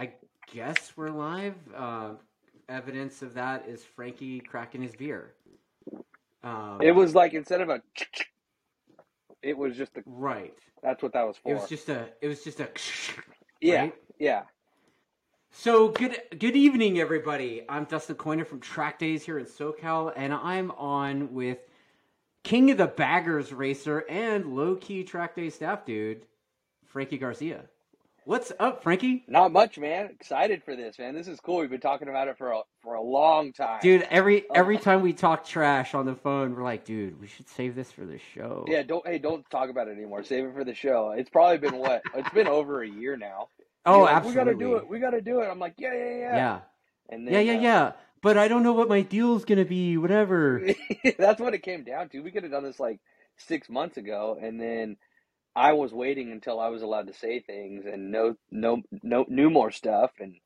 I guess we're live. Uh, evidence of that is Frankie cracking his beer. Um, It was like instead of a, it was just a. right. That's what that was for. It was just a. It was just a. yeah, right? yeah. So good. Good evening, everybody. I'm Dustin Coiner from TrackDaz here in SoCal, and I'm on with King of the Baggers racer and low key Track Day staff dude, Frankie Garcia. What's up, Frankie? Not much, man. Excited for this, man. This is cool. We've been talking about it for a for a long time, Dude, every every time we talk trash on the phone, we're like, dude, we should save this for the show. Yeah, don't hey, don't talk about it anymore. Save it for the show. It's probably been what? it's been over a year now. Oh, like, absolutely. We got to do it. We got to do it. I'm like, yeah, yeah, yeah. Yeah. And Yeah, yeah, uh, yeah. But I don't know what my deal's gonna be. Whatever. That's what it came down to. We could have done this like six months ago, and then I was waiting until I was allowed to say things and no, no, no, knew more stuff, and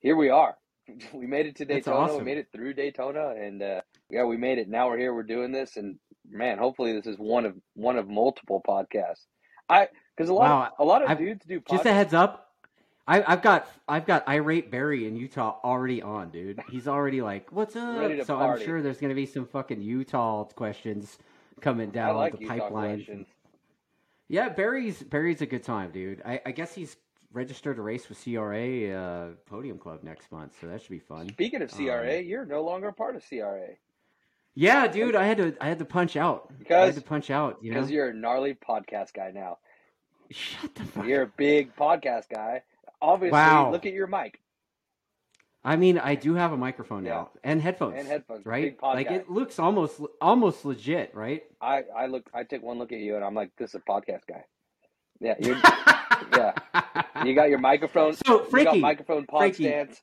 here we are. We made it to That's Daytona. awesome. We made it through Daytona, and uh, yeah, we made it. Now we're here. We're doing this, and man, hopefully this is one of one of multiple podcasts. I because a lot Wow, of, a lot of I've- dudes do podcasts. Just a heads up. I, I've got I've got irate Barry in Utah already on, dude. He's already like, "What's up?" So party. I'm sure there's gonna be some fucking Utah questions coming down like the Utah pipeline. questions. Yeah, Barry's Barry's a good time, dude. I, I guess he's registered to race with CRA uh, Podium Club next month, so that should be fun. Speaking of CRA, you're no longer a part of CRA Yeah, dude, I had to I had to punch out. I had to punch out. You know, because you're a gnarly podcast guy now. shut the fuck. You're a big podcast guy. Obviously, Wow. look at your mic I mean, I do have a microphone Yeah. now and headphones. and headphones. right? Like it looks almost almost legit, right? I I look. I take one look at you, and I'm like, this is a podcast guy. Yeah, you're, yeah. You got your microphone. So, you got Frankie, microphone pod stance.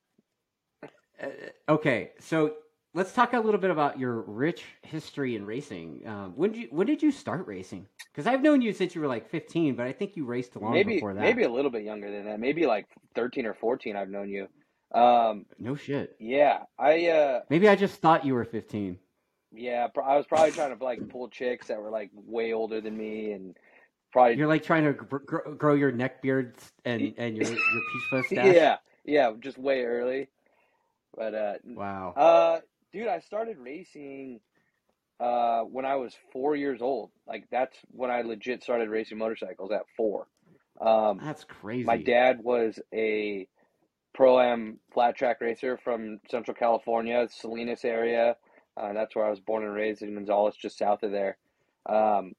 Uh, okay, so let's talk a little bit about your rich history in racing. Um, when did you when did you start racing? Because I've known you since you were like 15, but I think you raced long Maybe before that. maybe a little bit younger than that. Maybe like 13 or 14. I've known you. Um, No shit. yeah. I uh, Maybe I just thought you were 15. yeah. I was probably trying to like pull chicks that were like way older than me, and probably You're like trying to gr- gr- grow your neck beards and and your your peach fuzz stash. yeah, yeah, just way early. But uh, Wow. Uh, dude, I started racing uh when I was four years old. Like that's when I legit started racing motorcycles at four. Um, That's crazy. my dad was a pro am flat track racer from Central California, Salinas area. Uh, that's where I was born and raised in Gonzales, just south of there. Um,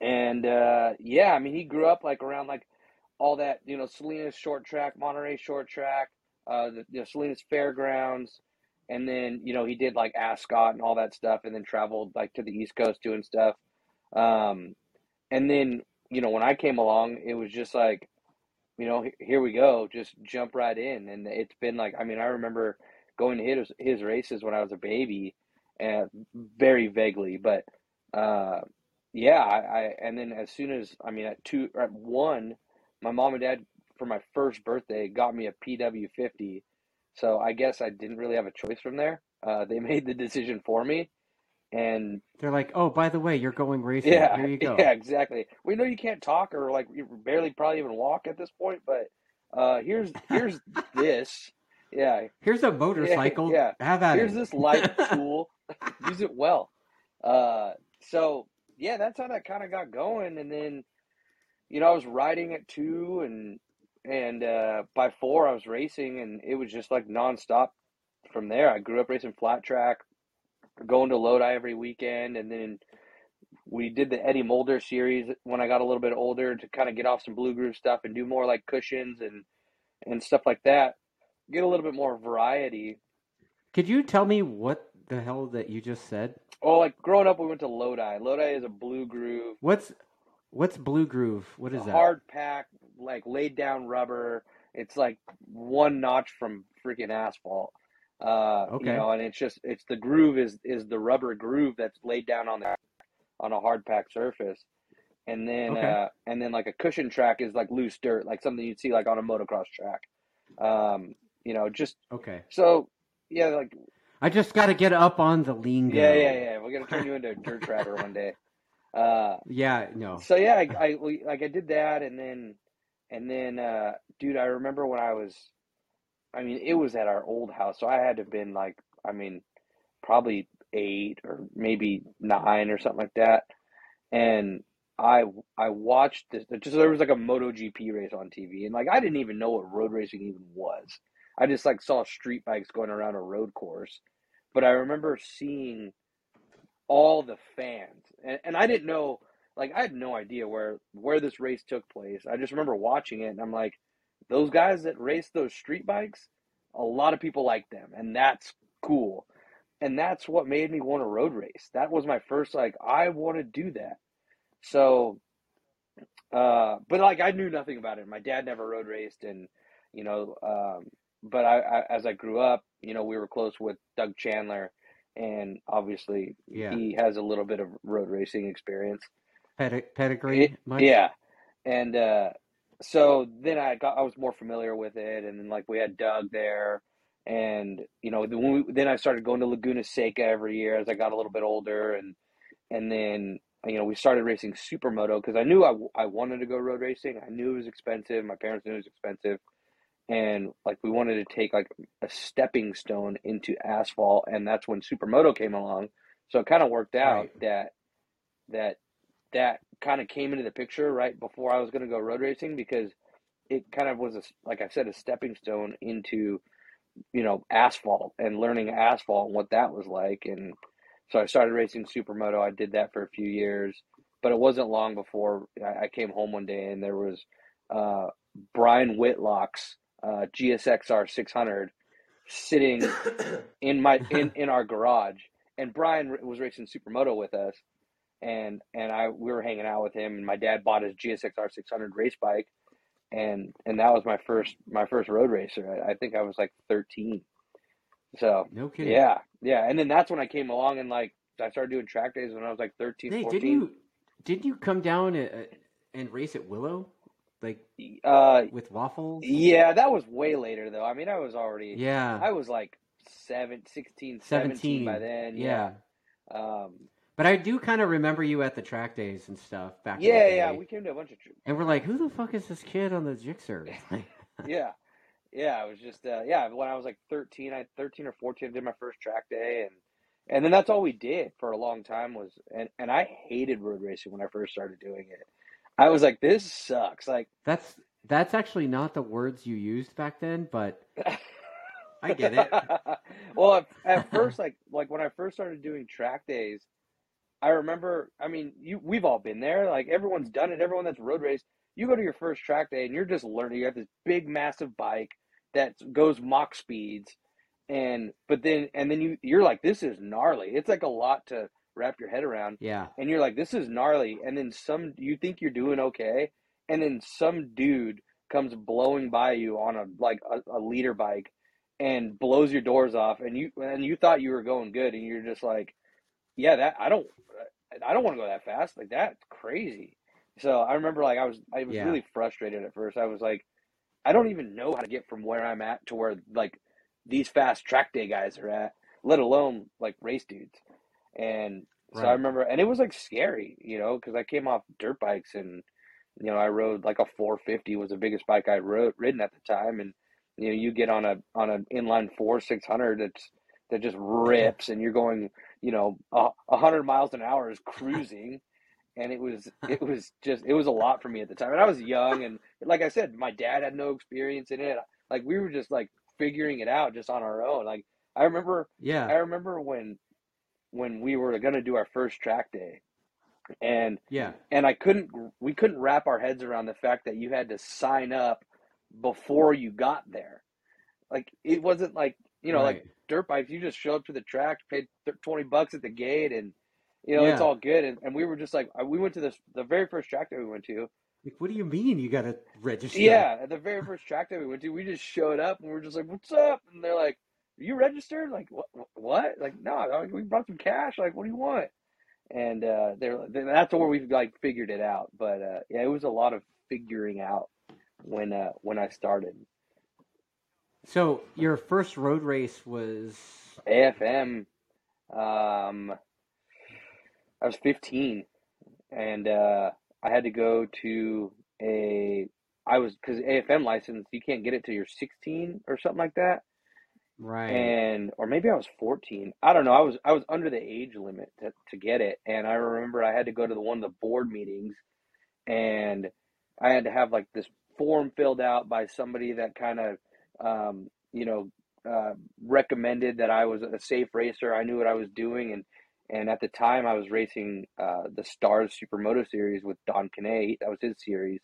and uh, yeah, I mean, he grew up like around like all that, you know, Salinas short track, Monterey short track, uh, the, the Salinas Fairgrounds, and then you know he did like Ascot and all that stuff, and then traveled like to the East Coast doing stuff. Um, and then you know when I came along, it was just like, you know, here we go, just jump right in, and it's been like, I mean, I remember going to his his races when I was a baby, and very vaguely, but uh, yeah, I, I and then as soon as I mean at two at one, my mom and dad for my first birthday got me a PW50. So I guess I didn't really have a choice from there. Uh, they made the decision for me, and They're like, oh, by the way, you're going racing. yeah, Here you go. yeah, exactly. We know you can't talk or like you barely probably even walk at this point, but uh, here's here's this. Yeah, Here's a motorcycle. yeah. Have at here's it. this light tool. Use it well. Uh, so yeah, that's how that kind of got going. And then, you know, I was riding at two, and and uh, by four I was racing, and it was just like nonstop from there. I grew up racing flat track, going to Lodi every weekend, and then we did the Eddie Mulder series when I got a little bit older to kind of get off some blue groove stuff and do more like cushions and and stuff like that. Get a little bit more variety Could you tell me what the hell that you just said? Oh, like growing up, we went to Lodi. Lodi is a blue groove, What's what's Blue Groove? What is that? hard pack, like laid down rubber. It's like one notch from freaking asphalt. Uh, Okay. You know, and it's just it's the groove is is the rubber groove that's laid down on the on a hard pack surface, and then Okay. uh, and then like a cushion track is like loose dirt, like something you'd see like on a motocross track. Um, you know, just Okay. so yeah, like I just got to get up on the lingo. yeah, yeah, yeah. We're gonna turn you into a dirt tracker one day. Uh, Yeah, no. So yeah, I, I we- like I did that, and then and then uh, dude, I remember when I was I mean, it was at our old house, so I had to have been like, I mean, probably eight or maybe nine or something like that. And I I watched this. Just there was like a MotoGP race on TV, and like I didn't even know what road racing even was. I just like saw street bikes going around a road course, but I remember seeing all the fans, and, and I didn't know. Like I had no idea where where this race took place. I just remember watching it, and I'm like, those guys that race those street bikes, a lot of people like them, and that's cool. And that's what made me want to road race. That was my first like I want to do that. So, uh, but like I knew nothing about it. My dad never road raced, and you know, um, but I, I as I grew up, you know, we were close with Doug Chandler, and obviously Yeah. he has a little bit of road racing experience. Pedig- pedigree It- much? yeah, and uh, so then I got I was more familiar with it, and then like we had Doug there, and you know then, we, then I started going to Laguna Seca every year as I got a little bit older, and and then you know we started racing supermoto because I knew I, I wanted to go road racing. I knew it was expensive. My parents knew it was expensive, and like we wanted to take like a stepping stone into asphalt, and that's when supermoto came along. So it kind of worked out Right. that that that kind of came into the picture right before I was going to go road racing because it kind of was a, like I said a stepping stone into you know asphalt and learning asphalt and what that was like. And so I started racing supermoto. I did that for a few years but it wasn't long before I, I came home one day and there was uh, Brian Whitlock's uh, GSXR 600 sitting in my in, in our garage. And Brian was racing supermoto with us and and I we were hanging out with him and my dad bought his GSXR 600 race bike and and that was my first my first road racer I, I think I was like 13 so No kidding. yeah yeah and then that's when I came along and like I started doing track days when I was like 13 Hey, 14 didn't you didn't you come down uh, and race at Willow, like uh with waffles? yeah that was way later though I mean I was already Yeah. I was like seven, 16 17 Seventeen by then Yeah. yeah, Um, But I do kind of remember you at the track days and stuff back. yeah yeah we came to a bunch of tr- And we're like, who the fuck is this kid on the Gixxer? Yeah yeah it was just uh yeah when i was like 13 i 13 or 14 i did my first track day and and then that's all we did for a long time was and and i hated road racing when i first started doing it i was like this sucks like that's that's actually not the words you used back then, but I get it. well at, at first like like when i first started doing track days i remember i mean you we've all been there like everyone's done it everyone that's road raced you go to your first track day and you're just learning you have this big massive bike that goes mach speeds and but then and then you you're like this is gnarly it's like a lot to wrap your head around Yeah. and you're like this is gnarly and then some you think you're doing okay and then some dude comes blowing by you on a like a, a liter bike and blows your doors off and you and you thought you were going good and you're just like yeah that i don't i don't want to go that fast like that's crazy. So i remember like i was i was Yeah. really frustrated at first. I was like i don't even know how to get from where i'm at to where like these fast track day guys are at let alone like race dudes. And so i remember and it was like scary you know because i came off dirt bikes and you know i rode like a 450 was the biggest bike i rode ridden at the time. And you know you get on a on an inline four 600 that's that just rips and you're going you know a a hundred miles an hour is cruising and it was it was just it was a lot for me at the time and i was young and like i said my dad had no experience in it like we were just like figuring it out just on our own like i remember yeah i remember when when we were going to do our first track day and Yeah. and I couldn't we couldn't wrap our heads around the fact that you had to sign up before you got there. Like it wasn't like you know like Right. Dirt bikes. You just show up to the track, paid th- twenty bucks at the gate, and you know it's all good. And, and we were just like uh, we went to this the very first track that we went to. Like, what do you mean you got to register? Yeah, at the very first track that we went to, we just showed up and we are just like, "What's up?" And they're like, "Are you registered?" Like, "What? What?" Like, "No, like, we brought some cash. Like, what do you want?" And uh, they're then that's where we like figured it out. But uh, yeah, it was a lot of figuring out when uh, when I started. So your first road race was AFM, um, I was 15, and uh, I had to go to a. I was because AFM license you can't get it till you're 16 or something like that, Right. and or maybe I was 14. I don't know. I was I was under the age limit to to get it, and I remember I had to go to the one of the board meetings, and I had to have like this form filled out by somebody that kind of um, you know uh, recommended that I was a safe racer. I knew what I was doing, and and at the time I was racing uh, the Stars Supermoto Series with Don Canay. That was his series,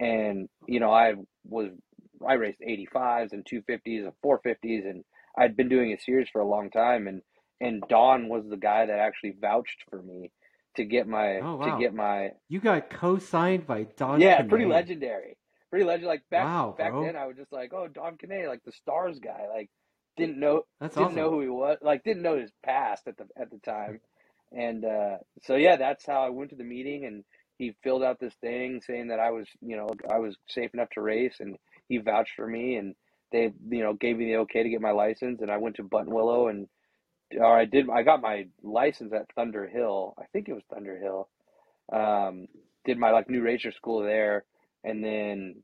and you know I was I raced 85s and 250s and 450s, and I'd been doing a series for a long time, and and Don was the guy that actually vouched for me to get my Oh, to get my You got co-signed by Don. yeah, pretty legendary. Pretty legend. Like back Wow, back bro. then, I was just like, oh, Don Canay, like the Stars guy. Like didn't know That's didn't awesome. know who he was. Like didn't know his past at the at the time. And uh, so yeah, that's how I went to the meeting, and he filled out this thing saying that I was, you know, I was safe enough to race, and he vouched for me, and they, you know, gave me the okay to get my license, and I went to Buttonwillow, and or I did, I got my license at Thunderhill. I think it was Thunderhill. Um, did my like new racer school there, and then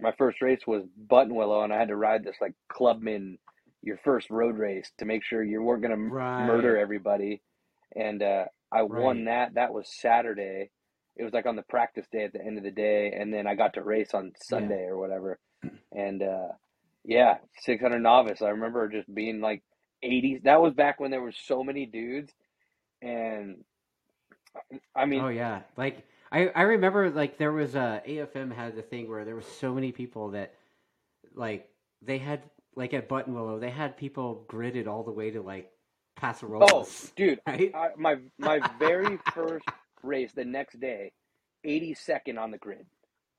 my first race was Buttonwillow, and I had to ride this like clubman, your first road race to make sure you weren't gonna m- Right. murder everybody, and uh, I won that. That was Saturday. It was like on the practice day at the end of the day, and then I got to race on Sunday or whatever, and uh, yeah, 600 novice. I remember just being like 80s. That was back when there were so many dudes, and I mean, oh yeah, like I I remember like there was uh, a AFM had the thing where there was so many people that like they had like at Buttonwillow they had people gridded all the way to like Paso oh, dude, right? I, my my very first race the next day, 82nd on the grid.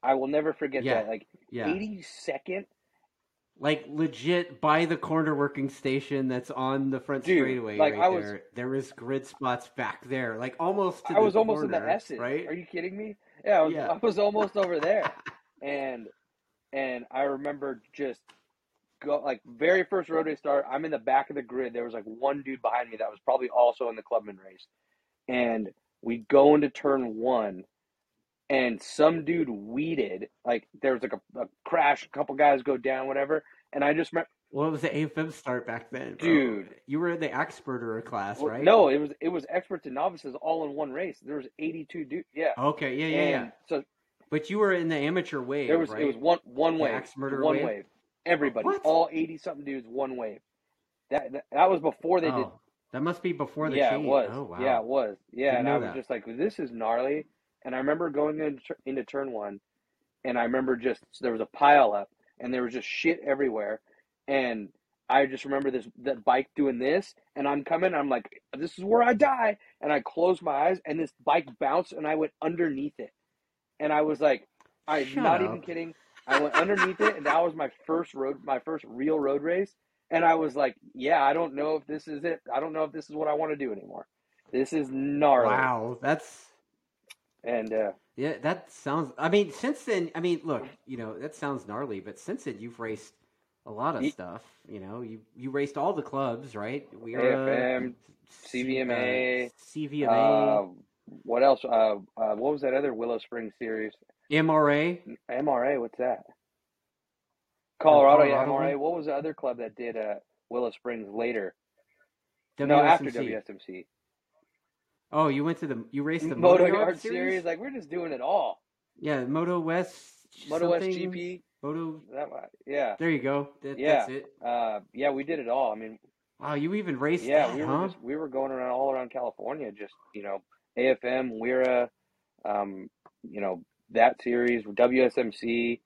I will never forget Yeah. that. Like yeah, 82nd, like legit by the corner working station that's on the front Dude, straightaway like, right I was- there. There was grid spots back there, like almost. To I was almost in the S's. right? Are you kidding me? Yeah, I was, Yeah. I was almost over there, and and I remember just go like very first road race start. I'm in the back of the grid. There was like one dude behind me that was probably also in the clubman race, and we go into turn one, and some dude weeded like there was like a, a crash, a couple guys go down, whatever, and I just remember. What was the AFM start back then, bro? Dude. You were in the experter class, Well, right? No, it was it was experts and novices all in one race. There was 82 dudes. Yeah. Okay, yeah, yeah, yeah. So But you were in the amateur wave, There was right? it was one one wave, one wave? wave. Everybody, What? all eighty something dudes, one wave. That, that that was before they did. oh, that must be before the yeah, change. it was. Oh wow. Yeah, it was. Yeah, Didn't and I was that. just like, this is gnarly. And I remember going into, into turn one, and I remember just there was a pile up, and there was just shit everywhere, and I just remember this that bike doing this, and I'm coming, I'm like, this is where I die, and I closed my eyes, and this bike bounced, and I went underneath it, and I was like, I'm Shut not up. even kidding. I went underneath it, and that was my first road, my first real road race, and I was like, yeah, I don't know if this is it. I don't know if this is what I want to do anymore. This is gnarly. Wow, that's And uh, yeah. That sounds. I mean, since then, I mean, look, you know, that sounds gnarly, but since then, you've raced a lot of stuff. You know, you you raced all the clubs, right? We AFM, C- CVMA, uh, CVMA, uh, what else? Uh, uh, what was that other Willow Springs series? MRA. MRA. What's that? Colorado, yeah, MRA. What was the other club that did uh, Willow Springs later? WSMC. No, after WSMC. Oh, you went to the you raced the Moto Moto Yard series? series. Like we're just doing it all. Yeah, Moto West. Moto West? GP. Moto. That. Yeah. There you go. That, Yeah. That's it. Uh, yeah, we did it all. I mean, Wow, you even raced yeah, that, we were huh? just we were going around all around California, just you know, AFM, WERA, um, you know, that series, WSMC.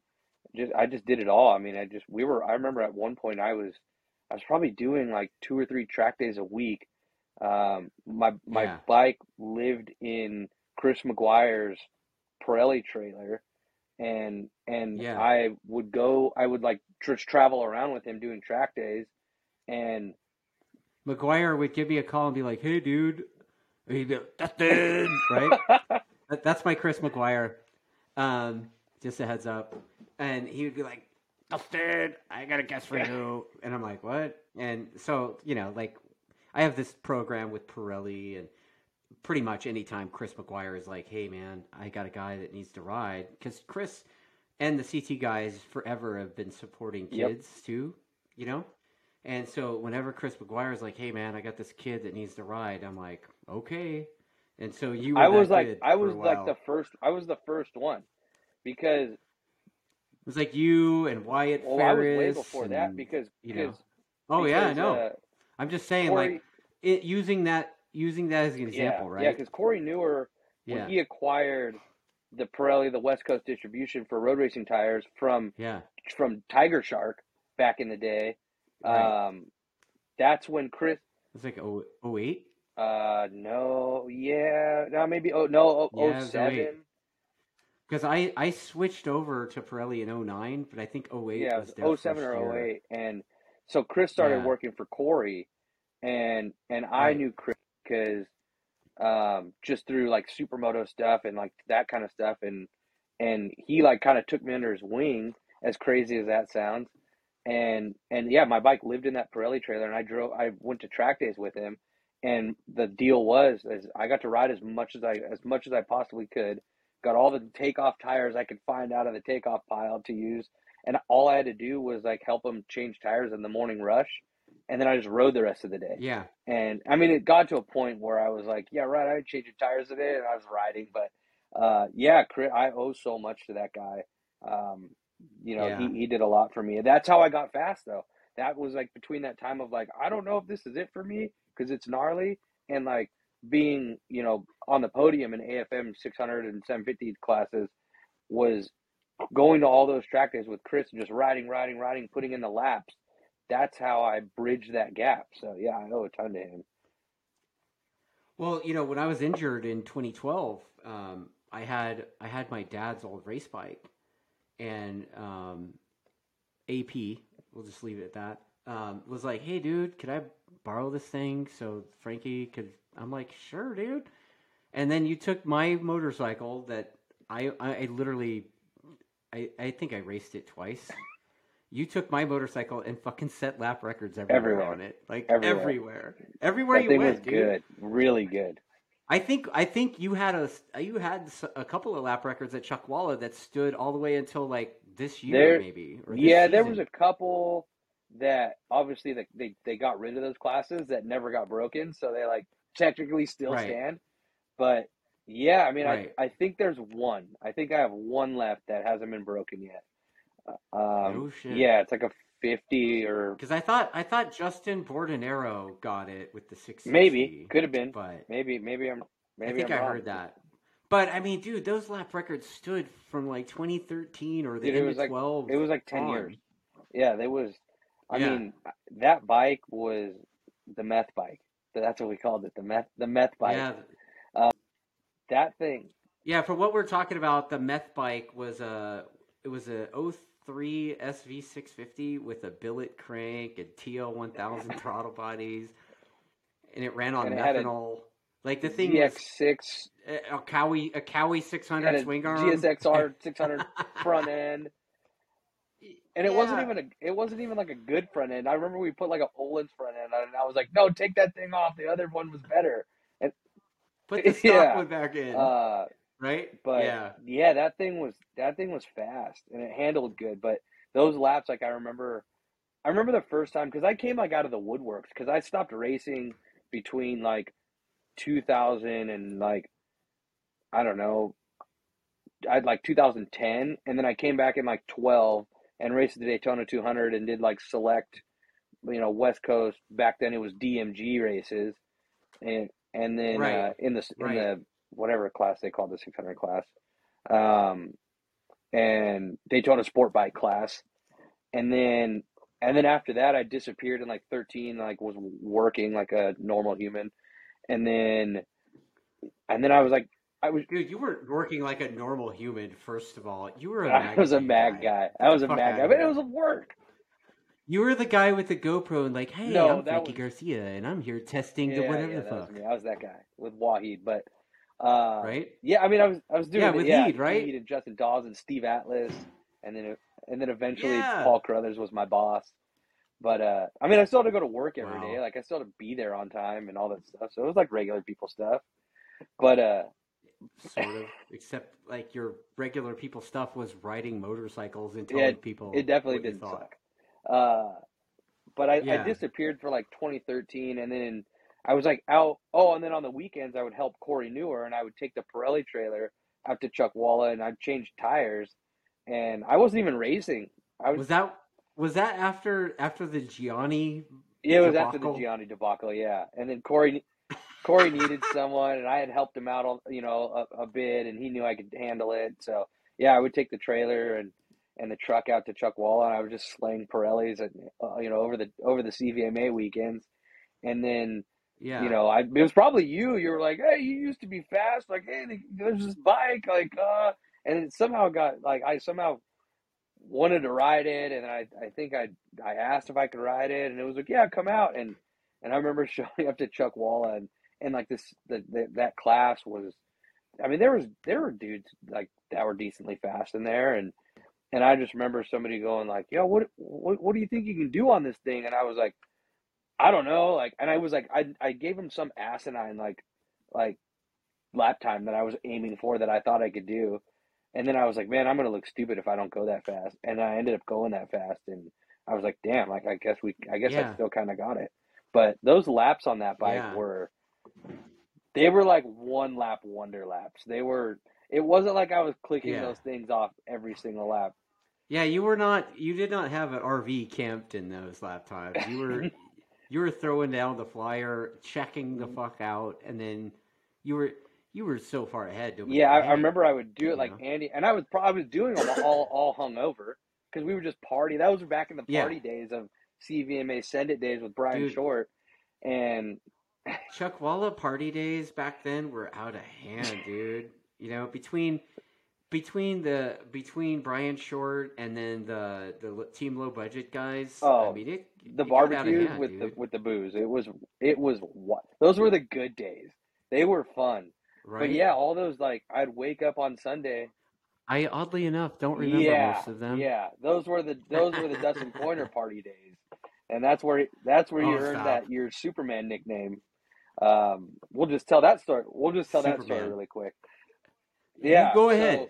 Just I just did it all. I mean, I just we were. I remember at one point I was, I was probably doing like two or three track days a week. Um, my my Yeah. bike lived in Chris McGuire's Pirelli trailer, and and Yeah. I would go. I would like just travel around with him doing track days, and McGuire would give me a call and be like, "Hey, dude," be Dustin, right? That, that's my Chris McGuire. Um, just a heads up, and he would be like, "Dustin, I got a guess for you," and I'm like, "What?" And so you know, like, I have this program with Pirelli, and pretty much anytime Chris McGuire is like, "Hey, man, I got a guy that needs to ride," because Chris and the CT guys forever have been supporting Yep. kids too, you know? And so whenever Chris McGuire is like, "Hey man, I got this kid that needs to ride," I'm like, "Okay." And so you, were I was like I was like the first I was the first one because It was like you and Wyatt well I was way before that and- because you know. because oh yeah, I know. uh, I'm just saying, Corey, like it, using that using that as an example, yeah, right? Yeah, because Corey Neuer when yeah, he acquired the Pirelli, the West Coast distribution for road racing tires from yeah, from Tiger Shark back in the day. right. Um, that's when Chris. It's like oh oh eight. Uh, no, yeah, no, maybe. Oh no, Yeah, oh, it was 07. Because I, I switched over to Pirelli in 09, but I think 08 Yeah, was it 07 first or year. 08. And so Chris started Yeah. working for Corey, and and I Right. knew Chris because um, just through like supermoto stuff and like that kind of stuff, and and he like kind of took me under his wing, as crazy as that sounds. And and yeah, my bike lived in that Pirelli trailer, and I drove. I went to track days with him, and the deal was is I got to ride as much as I as much as I possibly could. Got all the takeoff tires I could find out of the takeoff pile to use, and all I had to do was like help him change tires in the morning rush, and then I just rode the rest of the day. Yeah, And I mean, it got to a point where I was like, yeah, right, I would change the tires today, and I was riding. But uh, yeah, I owe so much to that guy. Um, you know, Yeah. he, he did a lot for me. That's how I got fast, though. That was like between that time of like, I don't know if this is it for me because it's gnarly, and like being, you know, on the podium in AFM 600 and 750 classes was going to all those track days with Chris and just riding, riding, riding, putting in the laps. That's how I bridged that gap. So yeah, I owe a ton to him. Well, you know, when I was injured in 2012, um, I had I had my dad's old race bike, and um, AP, we'll just leave it at that. Um, was like, hey, dude, could I borrow this thing so Frankie could? I'm like, sure, dude. And then you took my motorcycle that I I, I literally, I I think I raced it twice. You took my motorcycle and fucking set lap records everywhere, Everywhere. on it, like Everywhere. everywhere, everywhere, that you thing went, was dude. good, really good. I think I think you had a you had a couple of lap records at Chuckwalla that stood all the way until like this year There- maybe. This Yeah, there was a couple that obviously they, they they got rid of those classes that never got broken, so they like technically still Right. stand. But yeah, I mean, Right. I I think there's one. I think I have one left that hasn't been broken yet. Uh, Um, Oh, shit. yeah, it's like a fifty or because I thought I thought Justin Bordenero got it with the six maybe could have been. but Maybe maybe I'm maybe I think I'm I wrong. heard that. But I mean, dude, those lap records stood from like 2013 or the Dude, it end was of like- 12. It was like ten on. years. Yeah, there was. I Yeah. mean, that bike was the meth bike. That's what we called it. The meth the meth bike. Yeah, That thing. yeah. For what we're talking about, the meth bike was a it was a 03 SV 650 with a billet crank and TL 1000 throttle bodies, and it ran on And it had a methanol. Like the thing was ZX6 a Cowie a Cowie had 600 a swing arm. GSXR 600 front end, and it wasn't even a. It wasn't even like a good front end. I remember we put like a Öhlins front end, on it, and I was like, "No, take that thing off. The other one was better." Put the stock Yeah. back in, Uh, right? But yeah, yeah. that thing was that thing was fast and it handled good. But those laps, like I remember, I remember the first time because I came like out of the woodworks because I stopped racing between like 2000 and like I don't know, I'd like 2010, and then I came back in like 12 and raced the Daytona 200 and did like select, you know, West Coast. Back then it was DMG races, and and then Right. uh, in the in Right. the whatever class they called the 600 class, um, and Daytona Sport Bike class, and then and then after that I disappeared in like 13, like was working like a normal human, and then and then I was like I was dude, you weren't working like a normal human. First of all, you were a I was a mad guy. I was a mad guy, but it was work. You were the guy with the GoPro and like, hey, No, I'm Frankie was- Garcia, and I'm here testing the Yeah, whatever yeah, the was fuck, me. I was that guy with Waheed, but uh, right? Yeah, I mean, I was I was doing Yeah, it, with yeah, Heed, right? Heed and Justin Dawes and Steve Atlas, and then and then eventually Yeah. Paul Carruthers was my boss. But uh, I mean, I still had to go to work every day. Wow. Like I still had to be there on time and all that stuff. So it was like regular people stuff. But uh, sort of. Except like your regular people stuff was riding motorcycles and telling Yeah, people. it definitely didn't suck. Uh, but I, I disappeared for like 2013, and then I was like out. Oh, and then on the weekends I would help Corey Neuer, and I would take the Pirelli trailer out to Chuckwalla, and I'd change tires, and I wasn't even racing. I was. Was that was that after after the Gianni? Yeah, it was after the? Gianni debacle, yeah. And then Corey, Corey needed someone, and I had helped him out, a- you know, a, a bit, and he knew I could handle it. So yeah, I would take the trailer and and the truck out to Chuckwalla, and I was just slaying Pirellis, at, uh, you know, over the over the CVMA weekends, and then Yeah. you know, I it was probably you. You were like, "Hey, you used to be fast." Like, "Hey, there's this bike." Like, uh, and it somehow got like I somehow wanted to ride it, and I I think I I asked if I could ride it, and it was like, "Yeah, come out." And and I remember showing up to Chuckwalla, and and like this the, the that class was, I mean, there was there were dudes like that were decently fast in there, and and I just remember somebody going like, "Yo, what what what do you think you can do on this thing?" And I was like. I don't know, like, and I was like, I I gave him some asinine like, like, lap time that I was aiming for that I thought I could do, and then I was like, man, I'm gonna look stupid if I don't go that fast, and I ended up going that fast, and I was like, damn, like I guess we, I guess I still kind of got it, but those laps on that bike Yeah. were, they were like one lap wonder laps. They were. It wasn't like I was clicking Yeah. those things off every single lap. Yeah, you were not. You did not have an RV camped in those lap times. You were, you were throwing down the flyer, checking the mm-hmm. fuck out, and then you were you were so far ahead. Yeah, I, I remember I would do it you like know? Andy, and I was probably doing them all all hungover because we were just party. That was back in the Yeah. party days of CVMA Send It days with Brian Dude. Short, and Chuckwalla party days back then were out of hand, dude. You know, between between the between Brian Short and then the the team low budget guys. Oh, I mean, it the it got out of barbecues hand, with the with the booze. It was it was what those were the good days. They were fun. right. But yeah, all those like I'd wake up on Sunday. I oddly enough don't remember yeah, most of them. yeah, those were the those were the Dustin Pointer party days, and that's where that's where you Oh, earned stop. that your Superman nickname. Um, we'll just tell that story. We'll just tell that story really quick. You Yeah, go so- ahead.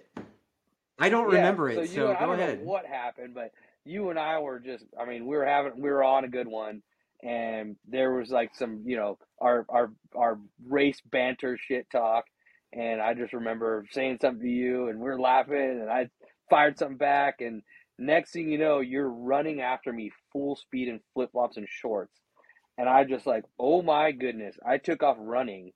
I don't yeah, remember it, So, so, you and, go don't ahead. know what happened, but you and I were just. I mean, we were having we were on a good one, and there was like some you know our our our race banter shit talk, and I just remember saying something to you, and we are laughing, and I fired something back, and next thing you know, you're running after me full speed in flip flops and shorts, and I just like, oh my goodness, I took off running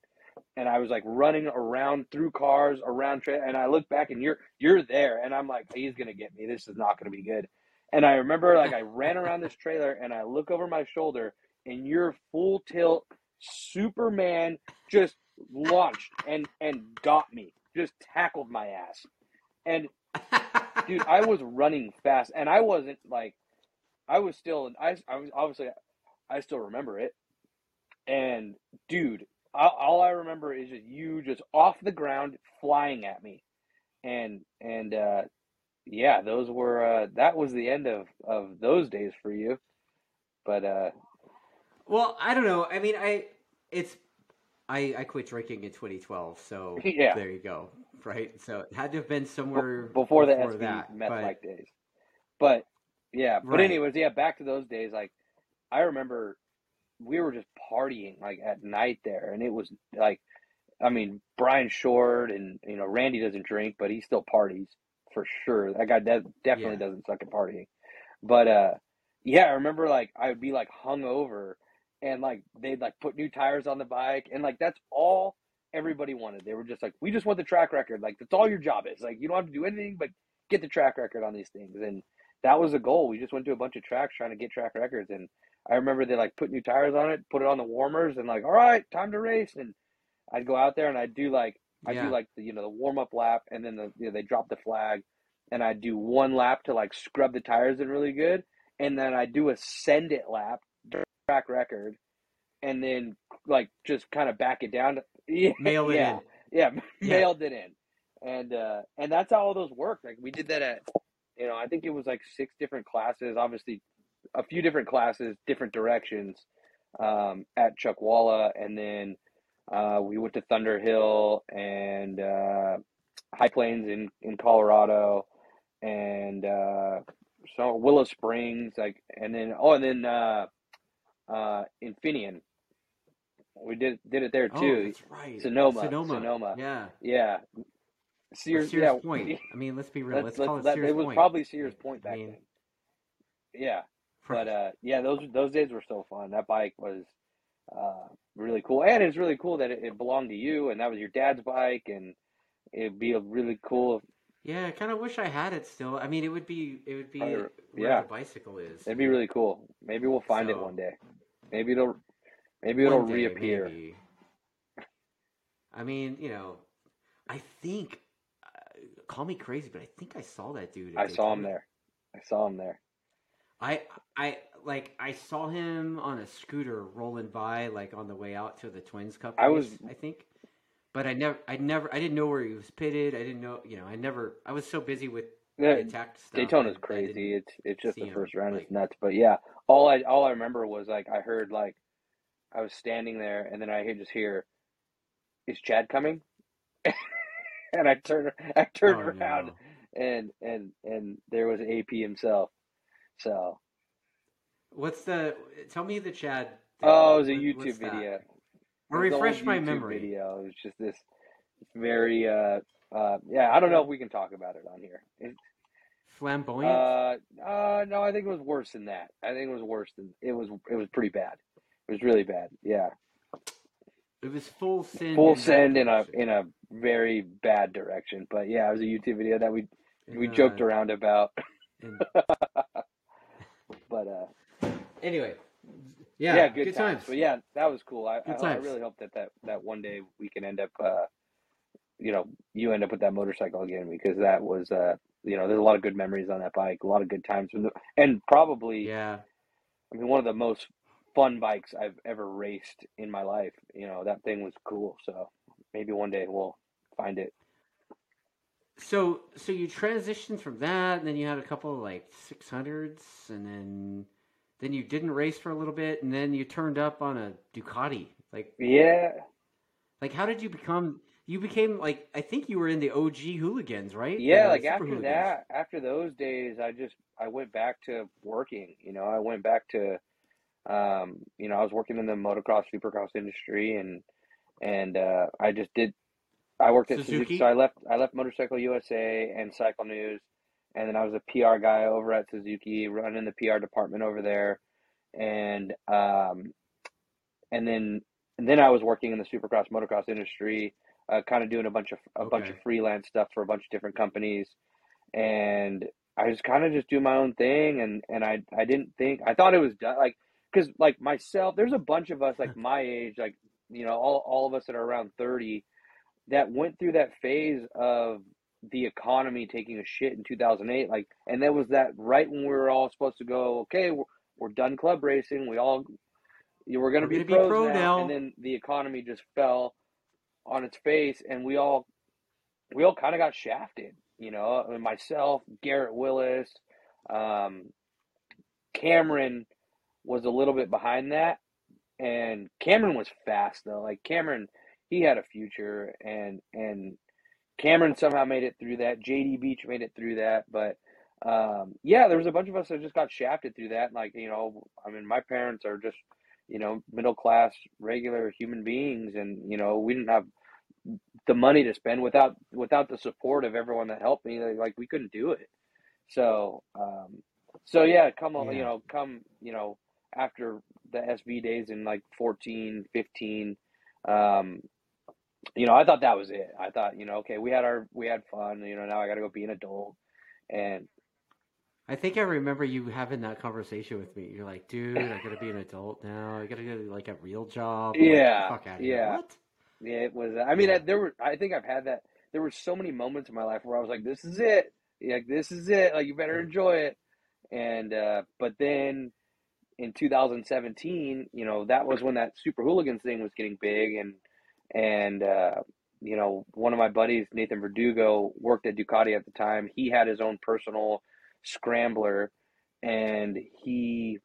and I was like running around through cars, around tra- and I look back and you're you're there, and I'm like, he's gonna get me. This is not gonna be good. And I remember like I ran around this trailer and I look over my shoulder, and you're full tilt, Superman just launched and and got me, just tackled my ass, and dude, I was running fast, and I wasn't like, I was still, I, I was obviously, I still remember it, and dude, all, I remember is just you just off the ground flying at me, and and uh, yeah, those were uh, that was the end of of those days for you, but uh, Well, I don't know. I mean, I it's I I quit drinking in 2012, so Yeah. there you go. Right, so it had to have been somewhere before the before SV that. meth but- like days. But yeah, but Right. anyways, yeah, back to those days. Like I remember we were just partying like at night there, and it was like, I mean, Brian Short and you know Randy doesn't drink, but he still parties for sure. That guy de- definitely Yeah. doesn't suck at partying. But uh, yeah, I remember like I would be like hungover, and like they'd like put new tires on the bike, and like that's all everybody wanted. They were just like, we just want the track record. Like that's all your job is. Like you don't have to do anything but get the track record on these things. And that was the goal. We just went to a bunch of tracks trying to get track records. And I remember they like put new tires on it, put it on the warmers, and like, all right, time to race. And I'd go out there and I'd do like I Yeah. do like the you know the warm up lap, and then the you know, they drop the flag, and I do one lap to like scrub the tires in really good, and then I do a send it lap track record, and then like just kind of back it down. To, yeah, Mail it yeah, in. yeah, Yeah. mailed it in, and uh, and that's how all those work. Like we did that at, you know, I think it was like six different classes. Obviously, a few different classes, different directions, um, at Chuckwalla, and then Uh, we went to Thunderhill and uh, High Plains in in Colorado, and uh, so Willow Springs, like, and then oh, and then uh, uh, Infineon. We did did it there Oh, too. that's right. Sonoma, Sonoma. Sonoma. Yeah. Yeah, Sears. Sears yeah, Point. I mean, let's be real. Let's, Let's, call it that, Sears it was Point. probably Sears Point I back mean, then. Yeah, but uh, yeah, those those days were so fun. That bike was uh, really cool, and it's really cool that it, it belonged to you, and that was your dad's bike, and it'd be a really cool. yeah, I kind of wish I had it still. I mean, it would be it would be Oh, where yeah. the bicycle is. It'd be really cool. Maybe we'll find it one day. Maybe it'll maybe it'll day, reappear. maybe. I mean, you know, I think. Uh, call me crazy, but I think I saw that dude. I saw him there. I saw him there. I I like I saw him on a scooter rolling by like on the way out to the Twins Cup. I race, was- I think, but I never I never I didn't know where he was pitted. I didn't know you know I never I was so busy with the Yeah, attack stuff. Daytona's crazy. It's it's just the him, first round is nuts. But yeah, all I all I remember was like I heard like I was standing there and then I hear just hear, is Chad coming? and I turned I turned Oh, around no. and and and there was AP himself. So What's the? Tell me the Chad. thing. oh, it was a What- YouTube video. Or It was an refresh my memory. Video. It was just this very uh uh yeah. I don't know if we can talk about it on here. It, Flamboyant. Uh, uh, no, I think it was worse than that. I think it was worse than it was. It was pretty bad. It was really bad. Yeah, it was full send. full send in a direction. in a very bad direction. But yeah, it was a YouTube video that we we joked around about. But uh, anyway, yeah, yeah, good, times. But yeah, that was cool. I I, Good I times. really hope that, that that one day we can end up. Uh, you know, you end up with that motorcycle again because that was uh, you know, there's a lot of good memories on that bike, a lot of good times, from the, and probably Yeah, I mean, one of the most fun bikes I've ever raced in my life. You know, that thing was cool. So maybe one day we'll find it. So so you transitioned from that, and then you had a couple of like six hundreds, and then then you didn't race for a little bit, and then you turned up on a Ducati. Like Yeah. like how did you become? You became like I think you were in the OG hooligans, right? Yeah, The like Super after Hooligans. that, after those days, I just I went back to working. You know, I went back to, um, you know, I was working in the motocross, supercross industry, and and uh, I just did. I worked at Suzuki. Suzuki? so I left. I left Motorcycle USA and Cycle News, and then I was a PR guy over at Suzuki, running the PR department over there, and um, and then and then I was working in the supercross motocross industry, uh, kind of doing a bunch of a bunch of freelance stuff for a bunch of different companies, and I was kind of just do my own thing, and and I I didn't think I thought it was done like because like myself, there's a bunch of us like my age, like you know all all of us that are around thirty, that went through that phase of the economy taking a shit in 2008 like and that was that right when we were all supposed to go okay we're, we're done club racing. We all you were going to We're be gonna be pros pro now, now. and then the economy just fell on its face and we all we all kind of got shafted you know? I mean, myself garrett willis um, cameron was a little bit behind that and cameron was fast though. Like cameron he had a future and and cameron somehow made it through that. Jd beach made it through that but um, yeah there was a bunch of us that just got shafted through that like you know i mean my parents are just you know middle class regular human beings and you know we didn't have the money to spend without without the support of everyone that helped me like, we couldn't do it. So um so yeah come on you know come you know after the sb days in like 14 15 um you know i thought that was it i thought you know okay we had our we had fun you know now i gotta go be an adult and I think I remember you having that conversation with me. You're like, dude, I gotta be an adult now. I gotta get like a real job. I'm like, Yeah, fuck out yeah. What? Yeah, it was. I mean, Yeah. There were. I think I've had that. There were so many moments in my life where I was like, "This is it. Like, this is it. Like, you better enjoy it." And uh, but then in 2017, you know, that was when that Super Hooligans thing was getting big, and and uh, you know, one of my buddies, Nathan Verdugo, worked at Ducati at the time. He had his own personal scrambler, and he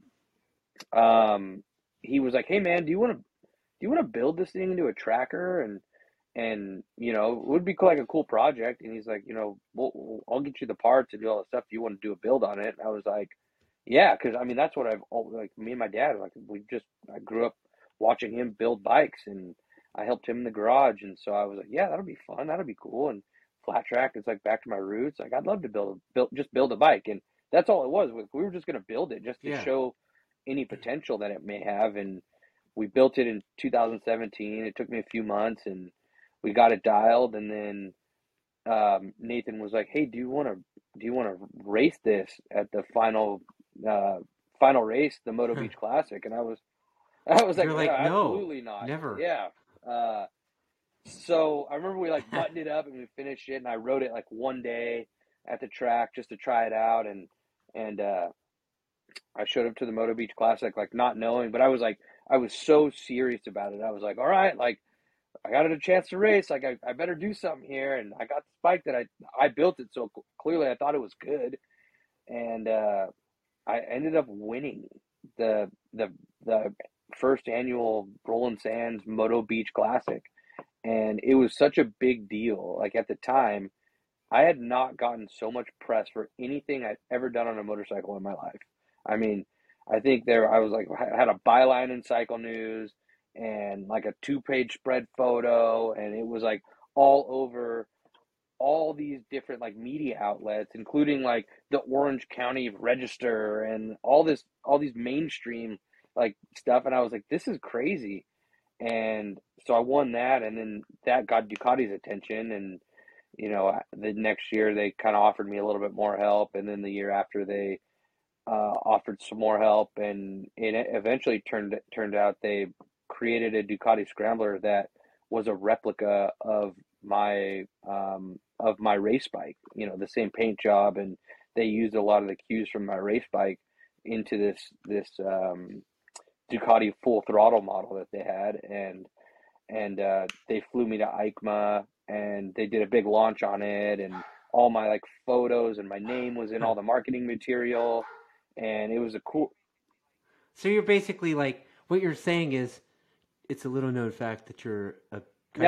um he was like, "Hey man, do you want to?" Do you want to build this thing into a tracker and and you know it would be like a cool project and he's like you know we'll, i'll get you the parts and do all the stuff you want to do a build on it and i was like yeah because i mean that's what i've like me and my dad like we just i grew up watching him build bikes and i helped him in the garage and so i was like yeah that'll be fun. That'll be cool. And flat track is like back to my roots. Like i'd love to build build just build a bike. And that's all it was we were just going to build it just to Yeah. show any potential that it may have. And we built it in 2017 it took me a few months and we got it dialed. And then um, Nathan was like, "Hey, do you want to do you want to race this at the final uh, final race, the Moto Beach Classic?" And I was I was like, You're like, "No, "No, absolutely not, never." Yeah. Uh, so I remember we like buttoned it up and we finished it, and I rode it like one day at the track just to try it out, and and uh, I showed up to the Moto Beach Classic like not knowing, but I was like I was so serious about it. I was like, all right, like I got a chance to race. Like I, I better do something here. And I got the bike that I I built it so clearly I thought it was good, and uh, I ended up winning the the the first annual Roland Sands Moto Beach Classic, and it was such a big deal. Like at the time, I had not gotten so much press for anything I'd ever done on a motorcycle in my life. I mean, I think there I was like I had a byline in Cycle News and like a two page spread photo and it was like all over all these different like media outlets including like the Orange County Register and all this all these mainstream like stuff and I was like this is crazy and so I won that and then that got Ducati's attention and you know the next year they kind of offered me a little bit more help and then the year after they uh, offered some more help and it eventually turned turned out they created a Ducati scrambler that was a replica of my um, of my race bike. You know, the same paint job, and they used a lot of the cues from my race bike into this this um, Ducati full throttle model that they had, and and uh, they flew me to EICMA, and they did a big launch on it, and all my like photos and my name was in all the marketing material, and it was a cool. So you're basically like what you're saying is it's a little known fact that you're a kind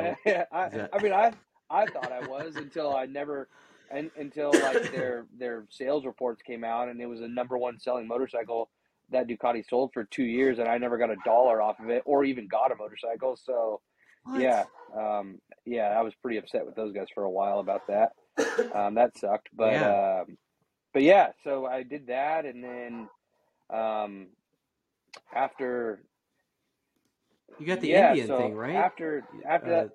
of big Yeah. I, that- I mean, I I thought I was until I never, and until like their their sales reports came out, and it was the number one selling motorcycle that Ducati sold for two years, and I never got a dollar off of it, or even got a motorcycle. So What? yeah, um, yeah, I was pretty upset with those guys for a while about that. Um, that sucked, but Yeah. um, but yeah, so I did that, and then um, after You got the yeah, Indian so thing, right? After after that,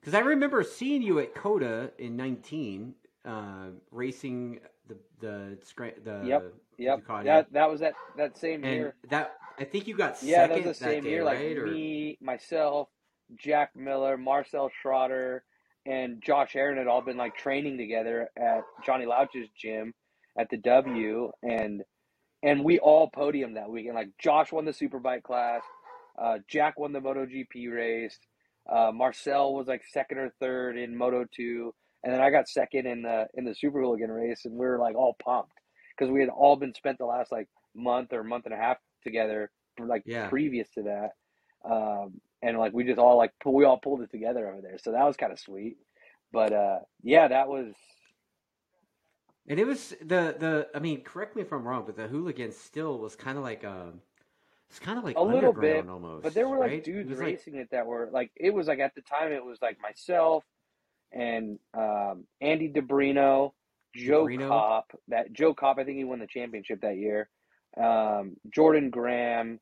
Because I remember seeing you at COTA in '19, uh, racing the the the Yep, Yep, that that was that that same and year. that I think you got Yeah, that was the same day, year. Like right? Me, myself, Jack Miller, Marcel Schrötter, and Josh Herrin had all been like training together at Johnny Louch's gym at the W, and and we all podiumed that weekend. Like Josh won the superbike class, uh, Jack won the MotoGP race, uh, Marcel was like second or third in Moto two, and then I got second in the in the Super Hooligan race, and we were like all pumped because we had all been spent the last like month or month and a half together, like Yeah. previous to that, um, and like we just all like we all pulled it together over there, so that was kind of sweet. But uh, yeah, that was And it was the the. I mean, correct me if I'm wrong, but the hooligan still was kind of like um, it's kind of like A little bit, underground almost. But there were like right? dudes It was like- racing it that were like it was like at the time it was like myself and um, Andy DiBrino, Joe? Kopp. That Joe Kopp, I think he won the championship that year. Um, Jordan Graham,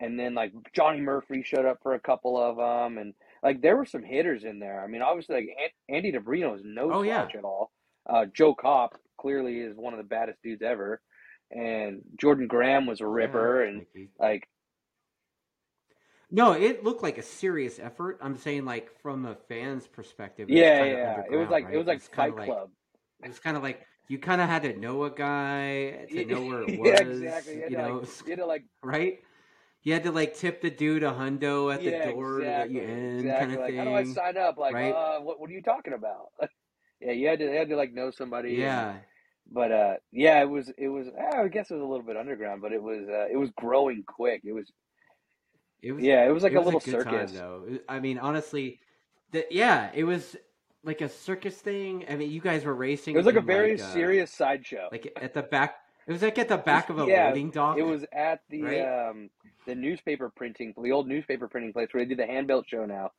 and then like Johnny Murphy showed up for a couple of them, and like there were some hitters in there. I mean, obviously like An- Andy DiBrino is no Oh, yeah. slouch at all. Uh, Joe Kopp clearly is one of the baddest dudes ever, and Jordan Graham was a ripper, Yeah, and like like No, it looked like a serious effort. I'm saying, like from a fan's perspective. Yeah, yeah. It was like right? it was like Fight like- Club. It was kind of like you kind of had to know a guy to know where it was. yeah, exactly. You You know, like, you had to like right? You had to like tip the dude a hundo at the door exactly, let you in, exactly. kind of like, thing. how do I sign up? Like, right? uh, what what are you talking about? yeah, you had to you had to like know somebody. and- yeah, but uh, yeah, it was it was. eh, I guess it was a little bit underground, but it was uh, it was growing quick. It was It was Yeah, it was like it a was little a circus. time though. I mean, honestly, the, yeah, it was like a circus thing. I mean, you guys were racing. It was like a very uh, serious sideshow. like at the back. It was like at the back of a yeah, loading dock. It was at the Right? um the newspaper printing, the old newspaper printing place where they do the hand built show now.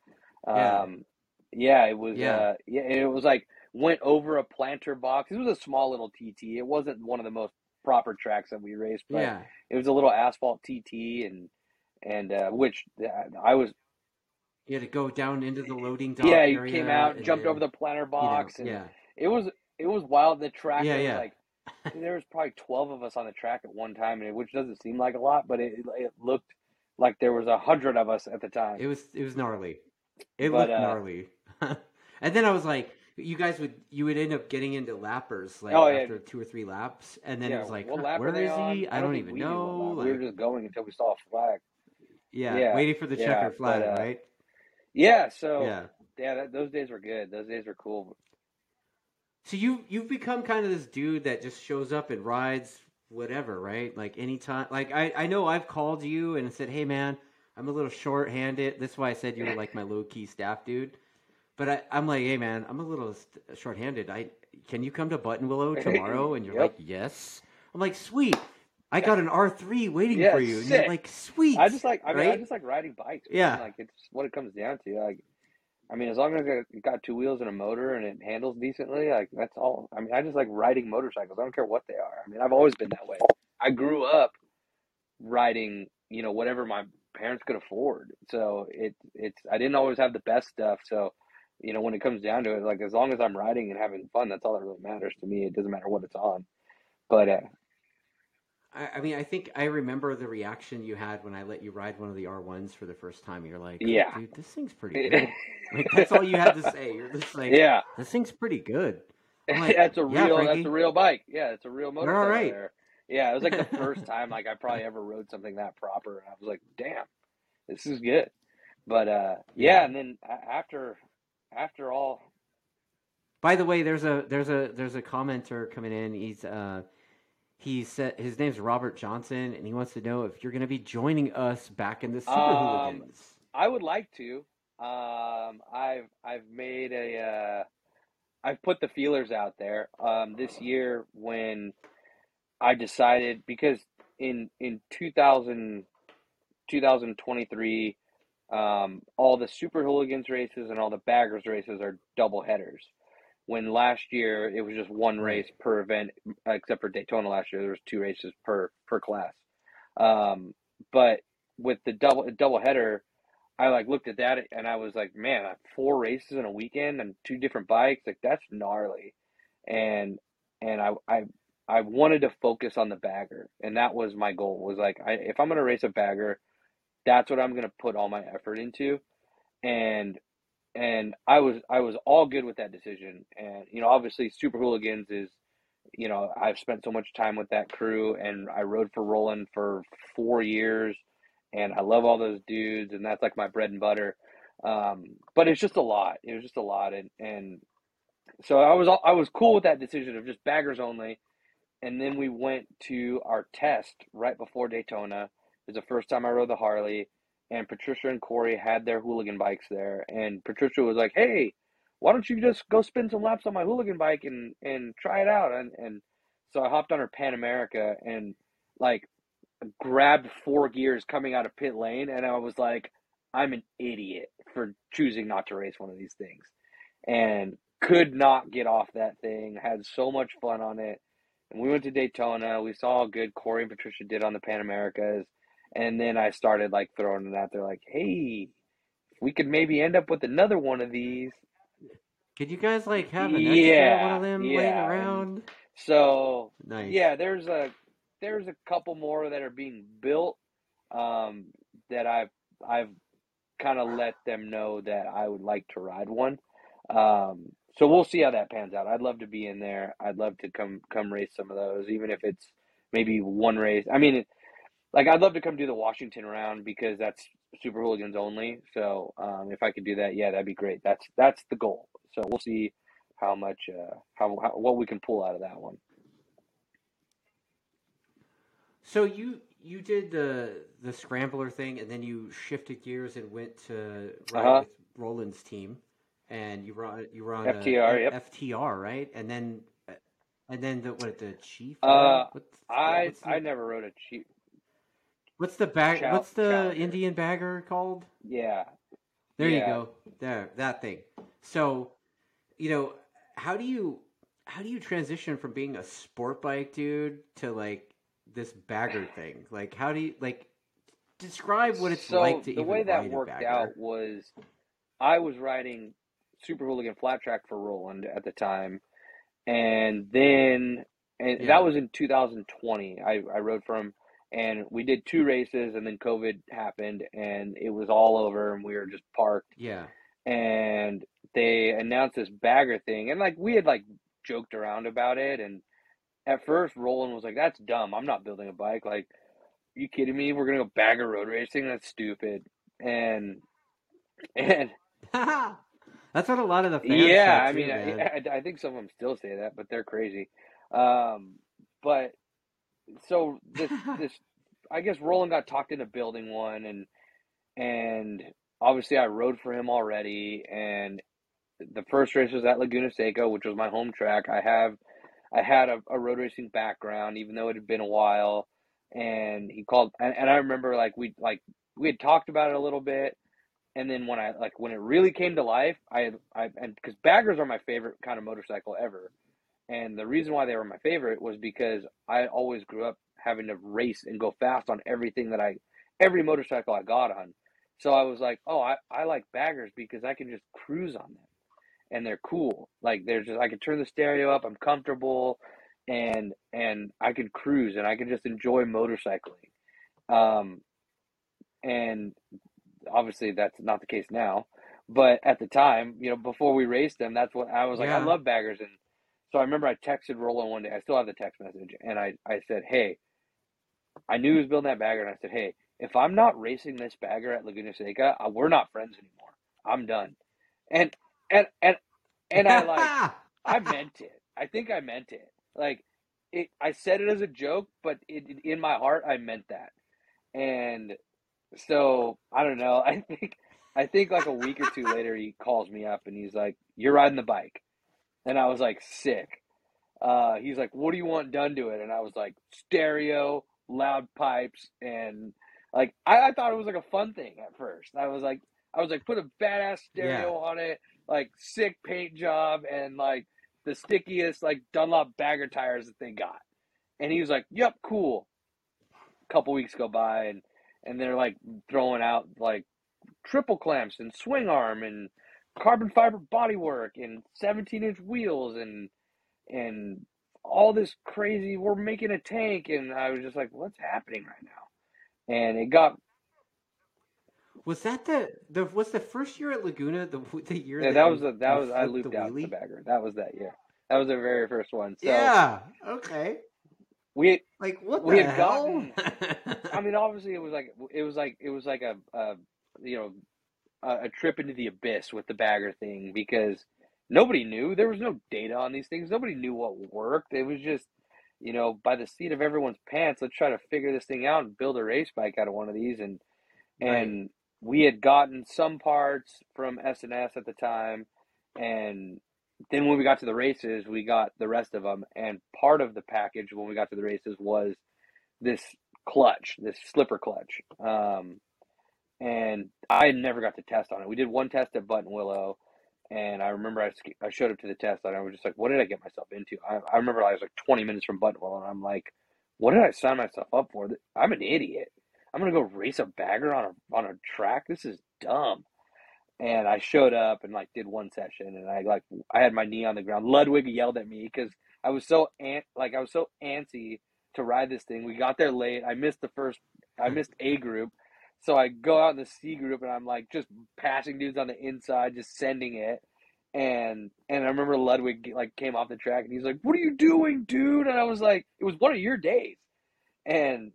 Yeah. Um, yeah, it was. Yeah. Uh, yeah, it was like went over a planter box. It was a small little TT. It wasn't one of the most proper tracks that we raced, but yeah, it was a little asphalt TT, and and uh, which uh, I was. You had to go down into the loading dock. Yeah, you came out, and jumped then, over the planter you know, box, and yeah, it was it was wild. The track, Yeah, yeah. like there was probably twelve of us on the track at one time, and it, which doesn't seem like a lot, but it it looked like there was a hundred of us at the time. it was it was gnarly. It But, looked uh, gnarly. and then I was like, you guys would you would end up getting into lappers like Oh, yeah. after two or three laps, and then yeah, it was like, what huh, lap where is on? he? I, don't, think even we know. Like, we were just going until we saw a flag. yeah, yeah, waiting for the checker flag, uh, right? Yeah, so Yeah. yeah, that, those days were good. Those days were cool. So you you've become kind of this dude that just shows up and rides whatever, right? Like anytime. Like I I know I've called you and said, hey man, I'm a little short-handed. That's why I said you were like my low key staff dude. But I, I'm like, hey man, I'm a little st- short-handed. I can you come to Buttonwillow tomorrow? And you're Yep. like, yes. I'm like, sweet. I got an R3 waiting Yeah, for you. And you're like, sweet. I just like I mean I just like riding bikes. man. Yeah. like it's what it comes down to. Like I mean, as long as it got two wheels and a motor and it handles decently, like that's all. I mean, I just like riding motorcycles. I don't care what they are. I mean, I've always been that way. I grew up riding, you know, whatever my parents could afford. So it it's I didn't always have the best stuff. So you know, when it comes down to it, like as long as I'm riding and having fun, that's all that really matters to me. It doesn't matter what it's on. But uh, I, I mean, I think I remember the reaction you had when I let you ride one of the R1s for the first time. You're like, Yeah. dude, this thing's pretty good. like that's all you had to say. You're just like, yeah, this thing's pretty good. Like, that's a "Yeah, real Frankie." that's a real bike. Yeah, it's a real We're all motorcycle right. there. Yeah, it was like the first time like I probably ever rode something that proper, and I was like, damn, this is good. But uh, yeah, Yeah. and then after after all, By the way, there's a there's a there's a commenter coming in. He's uh he said his name's Robert Johnson, and he wants to know if you're going to be joining us back in the Super Um, Hooligans. I would like to. Um, I've I've made a uh, I've put the feelers out there. Um, this year when I decided because in in 2000, 2023, um, all the Super Hooligans races and all the Baggers races are double headers. When last year it was just one race per event, except for Daytona last year, there was two races per per class. Um, but with the double double header, I like looked at that and I was like, man, four races in a weekend and two different bikes, like that's gnarly. And and I I I wanted to focus on the bagger, and that was my goal. Was like, I, if I'm gonna race a bagger, that's what I'm gonna put all my effort into. And and I was I was all good with that decision. And you know, obviously, Super Hooligans is, you know, I've spent so much time with that crew, and I rode for Roland for four years, and I love all those dudes, and that's like my bread and butter. Um, but it's just a lot. It was just a lot, and and so I was I was cool with that decision of just baggers only. And then we went to our test right before Daytona. It was the first time I rode the Harley, and Patricia and Corey had their hooligan bikes there. And Patricia was like, "Hey, why don't you just go spin some laps on my hooligan bike and and try it out?" And and so I hopped on her Pan America and like grabbed four gears coming out of pit lane, and I was like, "I'm an idiot for choosing not to race one of these things," and could not get off that thing. Had so much fun on it. And we went to Daytona. We saw how good Corey and Patricia did on the Pan Americas. And then I started like throwing it out there, like, hey, we could maybe end up with another one of these. Could you guys like have an extra Yeah, one of them laying yeah, and- around? So Nice. yeah, there's a there's a couple more that are being built um, that I've I've kind of let them know that I would like to ride one. Um, so we'll see how that pans out. I'd love to be in there. I'd love to come come race some of those, even if it's maybe one race. I mean, like I'd love to come do the Washington round because that's Super Hooligans only. So um, if I could do that, yeah, that'd be great. That's that's the goal. So we'll see how much uh, how, how what we can pull out of that one. So you you did the the scrambler thing, and then you shifted gears and went to ride Uh-huh. with Roland's team, and you were on you were on FTR, a, yep. FTR, right? And then and then the what the chief? Uh, what's, I what's the, I never rode a cheap. What's the bag? Chal- what's the Challenger. Indian bagger called? Yeah. There you go. There, that thing. So, you know, how do you how do you transition from being a sport bike dude to like this bagger thing? Like, how do you like describe what it's so like to the way that worked out was I was riding Super Hooligan flat track for Roland at the time, and then and Yeah. that was in 2020. I I rode for him, and we did two races, and then COVID happened, and it was all over, and we were just parked, Yeah, and they announced this bagger thing, and like we had like joked around about it, and at first Roland was like, "That's dumb. I'm not building a bike. Like, you kidding me? We're gonna go bagger road racing? That's stupid." And and that's what a lot of the fans yeah, say I mean. I, I, I think some of them still say that, but they're crazy. Um, but so this this I guess Roland got talked into building one, and and obviously I rode for him already, and the first race was at Laguna Seca, which was my home track. I have I had a, a road racing background, even though it had been a while. And he called, and, and I remember like we like we had talked about it a little bit, and then when I like when it really came to life, I I and because baggers are my favorite kind of motorcycle ever, and the reason why they were my favorite was because I always grew up having to race and go fast on everything that I every motorcycle I got on. So I was like, oh, I, I like baggers because I can just cruise on them and they're cool. Like they're just I can turn the stereo up, I'm comfortable and and I can cruise and I can just enjoy motorcycling. Um and obviously that's not the case now. But at the time, you know, before we raced them, that's what I was like, I love baggers and so I remember I texted Roland one day. I still have the text message and I, I said, Hey, I knew he was building that bagger and I said, Hey, if I'm not racing this bagger at Laguna Seca, uh, we're not friends anymore. I'm done. And and and and I like I meant it. I think I meant it. Like it, I said it as a joke, but it, in my heart, I meant that. And so I don't know. I think I think like a week or two later, he calls me up and he's like, "You're riding the bike," and I was like, "Sick." Uh, he's like, "What do you want done to it?" And I was like, "Stereo, loud pipes, and like I, I thought it was like a fun thing at first. I was like, I was like, put a badass stereo on it, like sick paint job, and like the stickiest like Dunlop bagger tires that they got. And he was like, "Yep, cool." A couple weeks go by, and and they're like throwing out like triple clamps and swing arm and carbon fiber bodywork and 17 inch wheels and and all this crazy. We're making a tank, and I was just like, "What's happening right now?" And it got Was that the the was the first year at Laguna the the year yeah, that, that was the, that was I looped the out the wheelie? bagger. That was that year. That was the very first one. So yeah. Okay. we Like what We had hell? I mean, obviously, it was like it was like it was like a, a you know a, a trip into the abyss with the bagger thing because nobody knew there was no data on these things. Nobody knew what worked. It was just you know by the seat of everyone's pants. Let's try to figure this thing out and build a race bike out of one of these. And and we had gotten some parts from S and S at the time, and then when we got to the races, we got the rest of them. And part of the package when we got to the races was this clutch, this slipper clutch. Um, and I never got to test on it. We did one test at Buttonwillow, and I remember I, I showed up to the test, and I was just like, "What did I get myself into?" I, I remember I was like 20 minutes from Buttonwillow, and I'm like, "What did I sign myself up for? I'm an idiot. I'm gonna go race a bagger on a on a track. This is dumb." And I showed up and like did one session, and I like I had my knee on the ground. Ludwig yelled at me because I was so ant like I was so antsy to ride this thing. We got there late. I missed the first. I missed A group, so I go out in the C group and I'm like just passing dudes on the inside, just sending it. And and I remember Ludwig like came off the track and he's like, "What are you doing, dude?" And I was like, "It was one of your days." And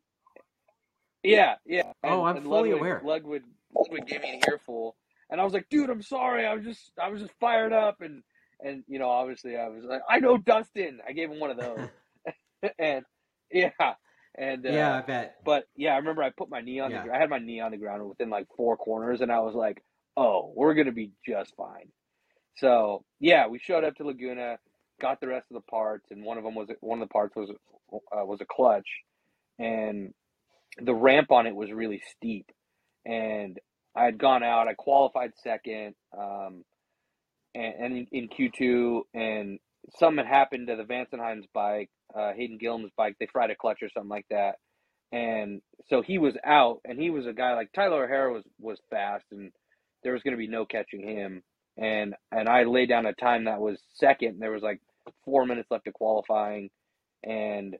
yeah, yeah. Oh, I'm fully Ludwig, aware. Ludwig, Ludwig gave me an earful, and I was like, "Dude, I'm sorry. I was just I was just fired up." And and you know, obviously, I was like, "I know Dustin." I gave him one of those, and yeah, And uh, yeah, I bet. but yeah, I remember I put my knee on Yeah. the I had my knee on the ground within like four corners, and I was like, "Oh, we're gonna be just fine." So yeah, we showed up to Laguna, got the rest of the parts, and one of them was one of the parts was uh, was a clutch, and the ramp on it was really steep, and I had gone out. I qualified second, um, and, and in, in Q two, and something happened to the Vance & Hines' bike, uh, Hayden Gillim's bike. They fried a clutch or something like that, and so he was out. And he was a guy like Tyler O'Hara was was fast, and there was going to be no catching him. And and I laid down a time that was second. And there was like four minutes left to qualifying, and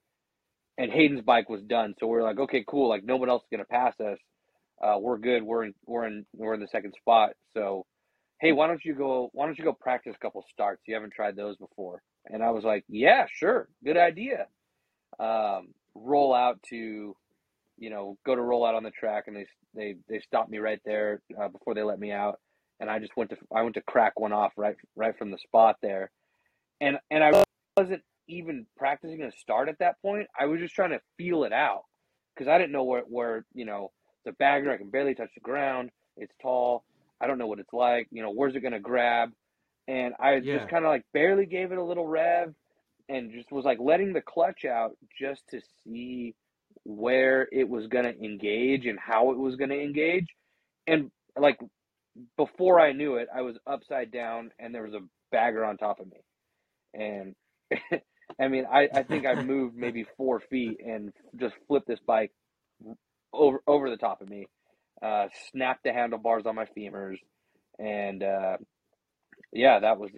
and Hayden's bike was done. So we are like, okay, cool. Like no one else is going to pass us. Uh, we're good. We're in we're in we're in the second spot. So hey, why don't you go? Why don't you go practice a couple starts? You haven't tried those before. And I was like, yeah, sure, good idea. Um, roll out to, you know, go to roll out on the track, and they they they stopped me right there uh, before they let me out, and I just went to I went to crack one off right right from the spot there, and and I wasn't even practicing a start at that point. I was just trying to feel it out because I didn't know where where you know the bagger I can barely touch the ground. It's tall. I don't know what it's like. You know, where's it gonna grab? And I Yeah. just kind of like barely gave it a little rev, and just was like letting the clutch out just to see where it was gonna engage and how it was gonna engage. And like before I knew it, I was upside down and there was a bagger on top of me. And I mean, I, I think I moved maybe four feet and just flipped this bike over over the top of me, uh, snapped the handlebars on my femurs, and uh, yeah, that was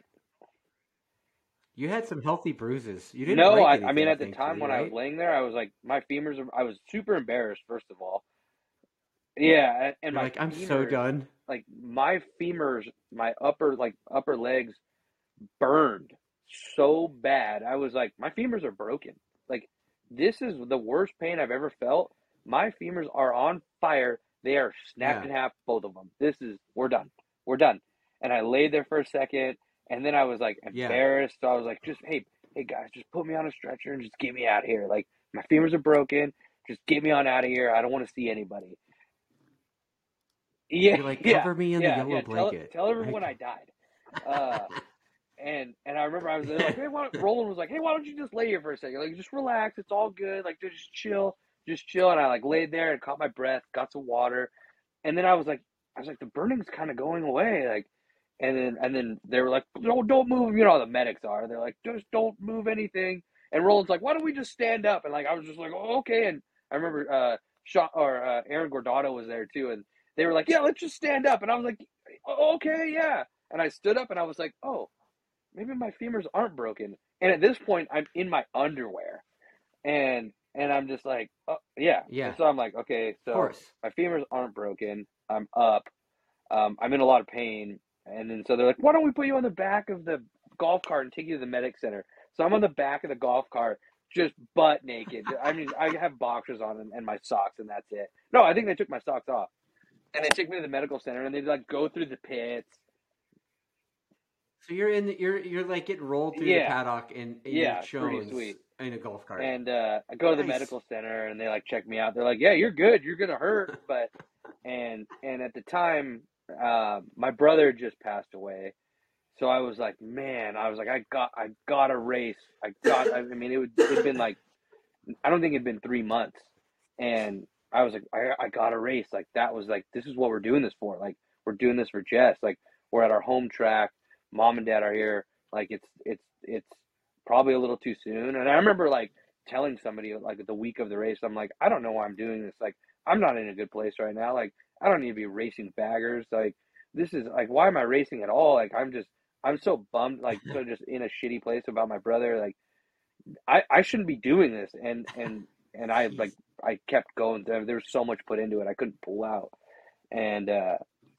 You had some healthy bruises. You didn't. no. I, I mean, at the time when I was laying there, I was like, my femurs. are- I was super embarrassed. First of all, yeah, and, my like, I'm so done. like my femurs, my upper like upper legs burned so bad. I was like, my femurs are broken. Like this is the worst pain I've ever felt. My femurs are on fire. They are snapped Yeah. in half, both of them. This is we're done. We're done. And I laid there for a second, and then I was like Yeah. embarrassed. So I was like, just hey, hey guys, just put me on a stretcher and just get me out of here. Like my femurs are broken. Just get me on out of here. I don't want to see anybody. Yeah, You're like, yeah cover me in yeah, the yellow yeah, tell, blanket. tell everyone I died. Uh, and and I remember I was like, hey, why, Roland was like, hey, why don't you just lay here for a second? Like, just relax. It's all good. Like, just chill, just chill. And I like laid there and caught my breath, got some water, and then I was like, I was like, the burning's kind of going away. Like, and then and then they were like, don't don't move. You know how the medics are. They're like, just don't move anything. And Roland's like, why don't we just stand up? And like, I was just like, oh, okay. And I remember uh, Sean or uh, Aaron Gordado was there too, and they were like, yeah, let's just stand up. And I was like, okay, yeah. And I stood up and I was like, oh, maybe my femurs aren't broken. And at this point, I'm in my underwear, and and I'm just like, oh, yeah, Yeah. And so I'm like, okay, so my femurs aren't broken. I'm up. Um, I'm in a lot of pain. And then so they're like, why don't we put you on the back of the golf cart and take you to the medic center? So I'm on the back of the golf cart, just butt naked. I mean, I have boxers on and, and my socks, and that's it. No, I think they took my socks off. And they took me to the medical center, and they like go through the pits. So you're in. The, you're you're like getting rolled through Yeah. the paddock and, and Yeah, you're pretty sweet. In a golf cart. And uh, I go to the medical center, and they like check me out. They're like, "Yeah, you're good. You're gonna hurt." But and and at the time, uh, my brother just passed away, so I was like, "Man," I was like, "I got, I got a race. I got." I mean, it would it'd been like, I don't think it'd been three months, and I was like, "I, I got a race." Like that was like, this is what we're doing this for. Like we're doing this for Jess. Like we're at our home track. Mom and dad are here. Like it's it's it's probably a little too soon. And I remember like telling somebody like the week of the race, I'm like, I don't know why I'm doing this. Like I'm not in a good place right now. Like I don't need to be racing baggers. Like this is like why am I racing at all? Like I'm just I'm so bummed. Like so just in a shitty place about my brother. Like I I shouldn't be doing this. And and and I like I kept going. There was so much put into it. I couldn't pull out. And uh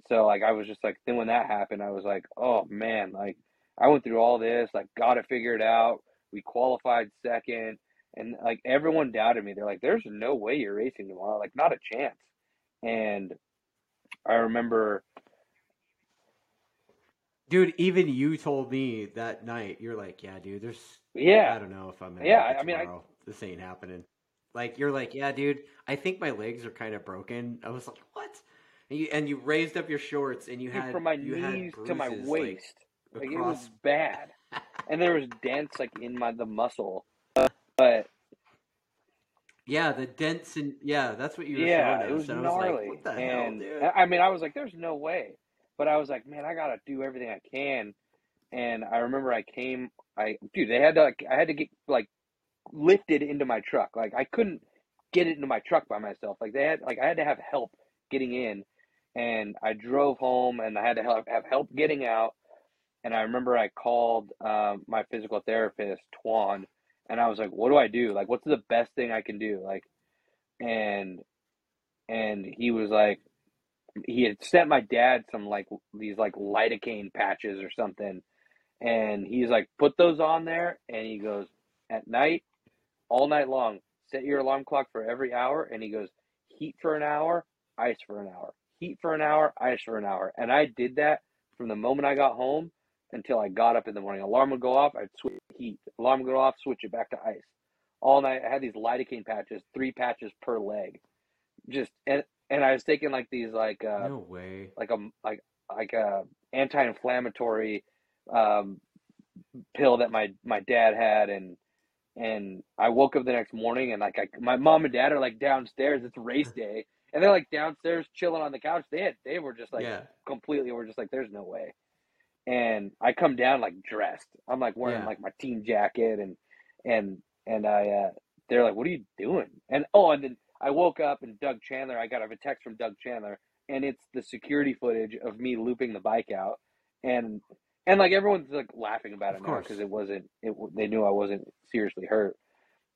so like I was just like then when that happened, I was like, oh man, like I went through all this, like got to figure it figured out. We qualified second, and like everyone doubted me. They're like, "There's no way you're racing tomorrow. Like, not a chance." And I remember, dude, even you told me that night. You're like, yeah, dude. There's. Yeah. I don't know if I'm. Yeah, I mean, I- this ain't happening. Like you're like, yeah, dude, I think my legs are kind of broken. I was like, what? And you, and you raised up your shorts and you Dude, had from my you had knees to my waist. like, Like, it was bad, and there was dents like in my the muscle. But yeah, the dents and yeah, that's what you were yeah, showing it was gnarly. was like, what the and hell, I mean, I was like, "There's no way," but I was like, "Man, I gotta do everything I can." And I remember I came, I dude, they had to like, I had to get like lifted into my truck. Like I couldn't get it into my truck by myself. Like they had, like I had to have help getting in, and I drove home, and I had to have, have help getting out. And I remember I called um, my physical therapist, Twan, and I was like, "What do I do? Like, what's the best thing I can do?" Like, and and he was like, he had sent my dad some like these like lidocaine patches or something, and he's like, "Put those on there," and he goes, "At night, all night long, set your alarm clock for every hour," and he goes, "Heat for an hour, ice for an hour, heat for an hour, ice for an hour," and I did that from the moment I got home until I got up in the morning. Alarm would go off, I'd switch heat. Alarm would go off, switch it back to ice. All night, I had these lidocaine patches, three patches per leg, just and and I was taking like these like uh no way. like a like like a anti-inflammatory um, pill that my my dad had and and I woke up the next morning and like I, my mom and dad are like downstairs it's race day and they're like downstairs chilling on the couch they had they were just like yeah, completely were just like there's no way and I come down like dressed. I'm like wearing Yeah. like my team jacket and and and I uh they're like what are you doing? And oh and then I woke up and Doug Chandler I got a text from Doug Chandler and it's the security footage of me looping the bike out. And and like everyone's like laughing about it now because it wasn't it they knew I wasn't seriously hurt.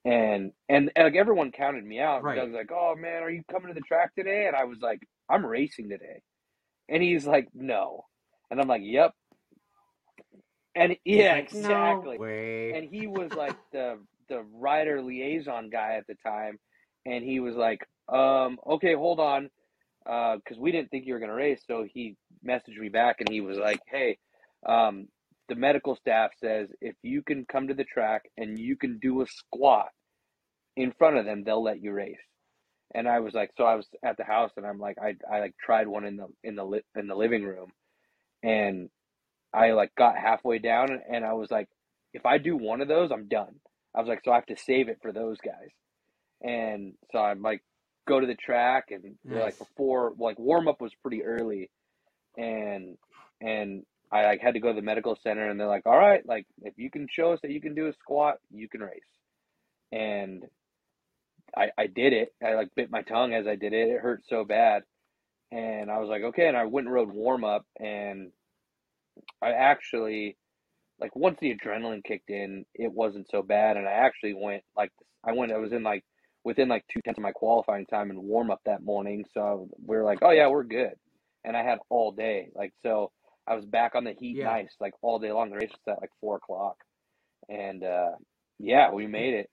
And and, and like everyone counted me out. Right. Doug's like oh man are you coming to the track today? And I was like I'm racing today. And he's like no. And I'm like yep and yeah like, exactly. No and he was like the the rider liaison guy at the time and he was like um okay hold on because we didn't think you were going to race so he messaged me back and he was like hey um the medical staff says if you can come to the track and you can do a squat in front of them they'll let you race. And i was like so i was at the house and i'm like i, I like tried one in the in the li- in the living room and i like got halfway down and, i was like if i do one of those i'm done i was like so i have to save it for those guys and so i'm like go to the track and they're like before like warm up was pretty early and and I like had to go to the medical center and they're like, all right, like if you can show us that you can do a squat, you can race. And I I did it. I like bit my tongue as I did it. It hurt so bad. And I was like, okay, and I went and rode warm up and I actually like once the adrenaline kicked in, it wasn't so bad and I actually went like I went I was in like within like two tenths of my qualifying time and warm up that morning. So we were like, oh yeah, we're good. And I had all day. Like so I was back on the heat Yeah. nice, like all day long. The race was at like four o'clock. And uh yeah, we made it.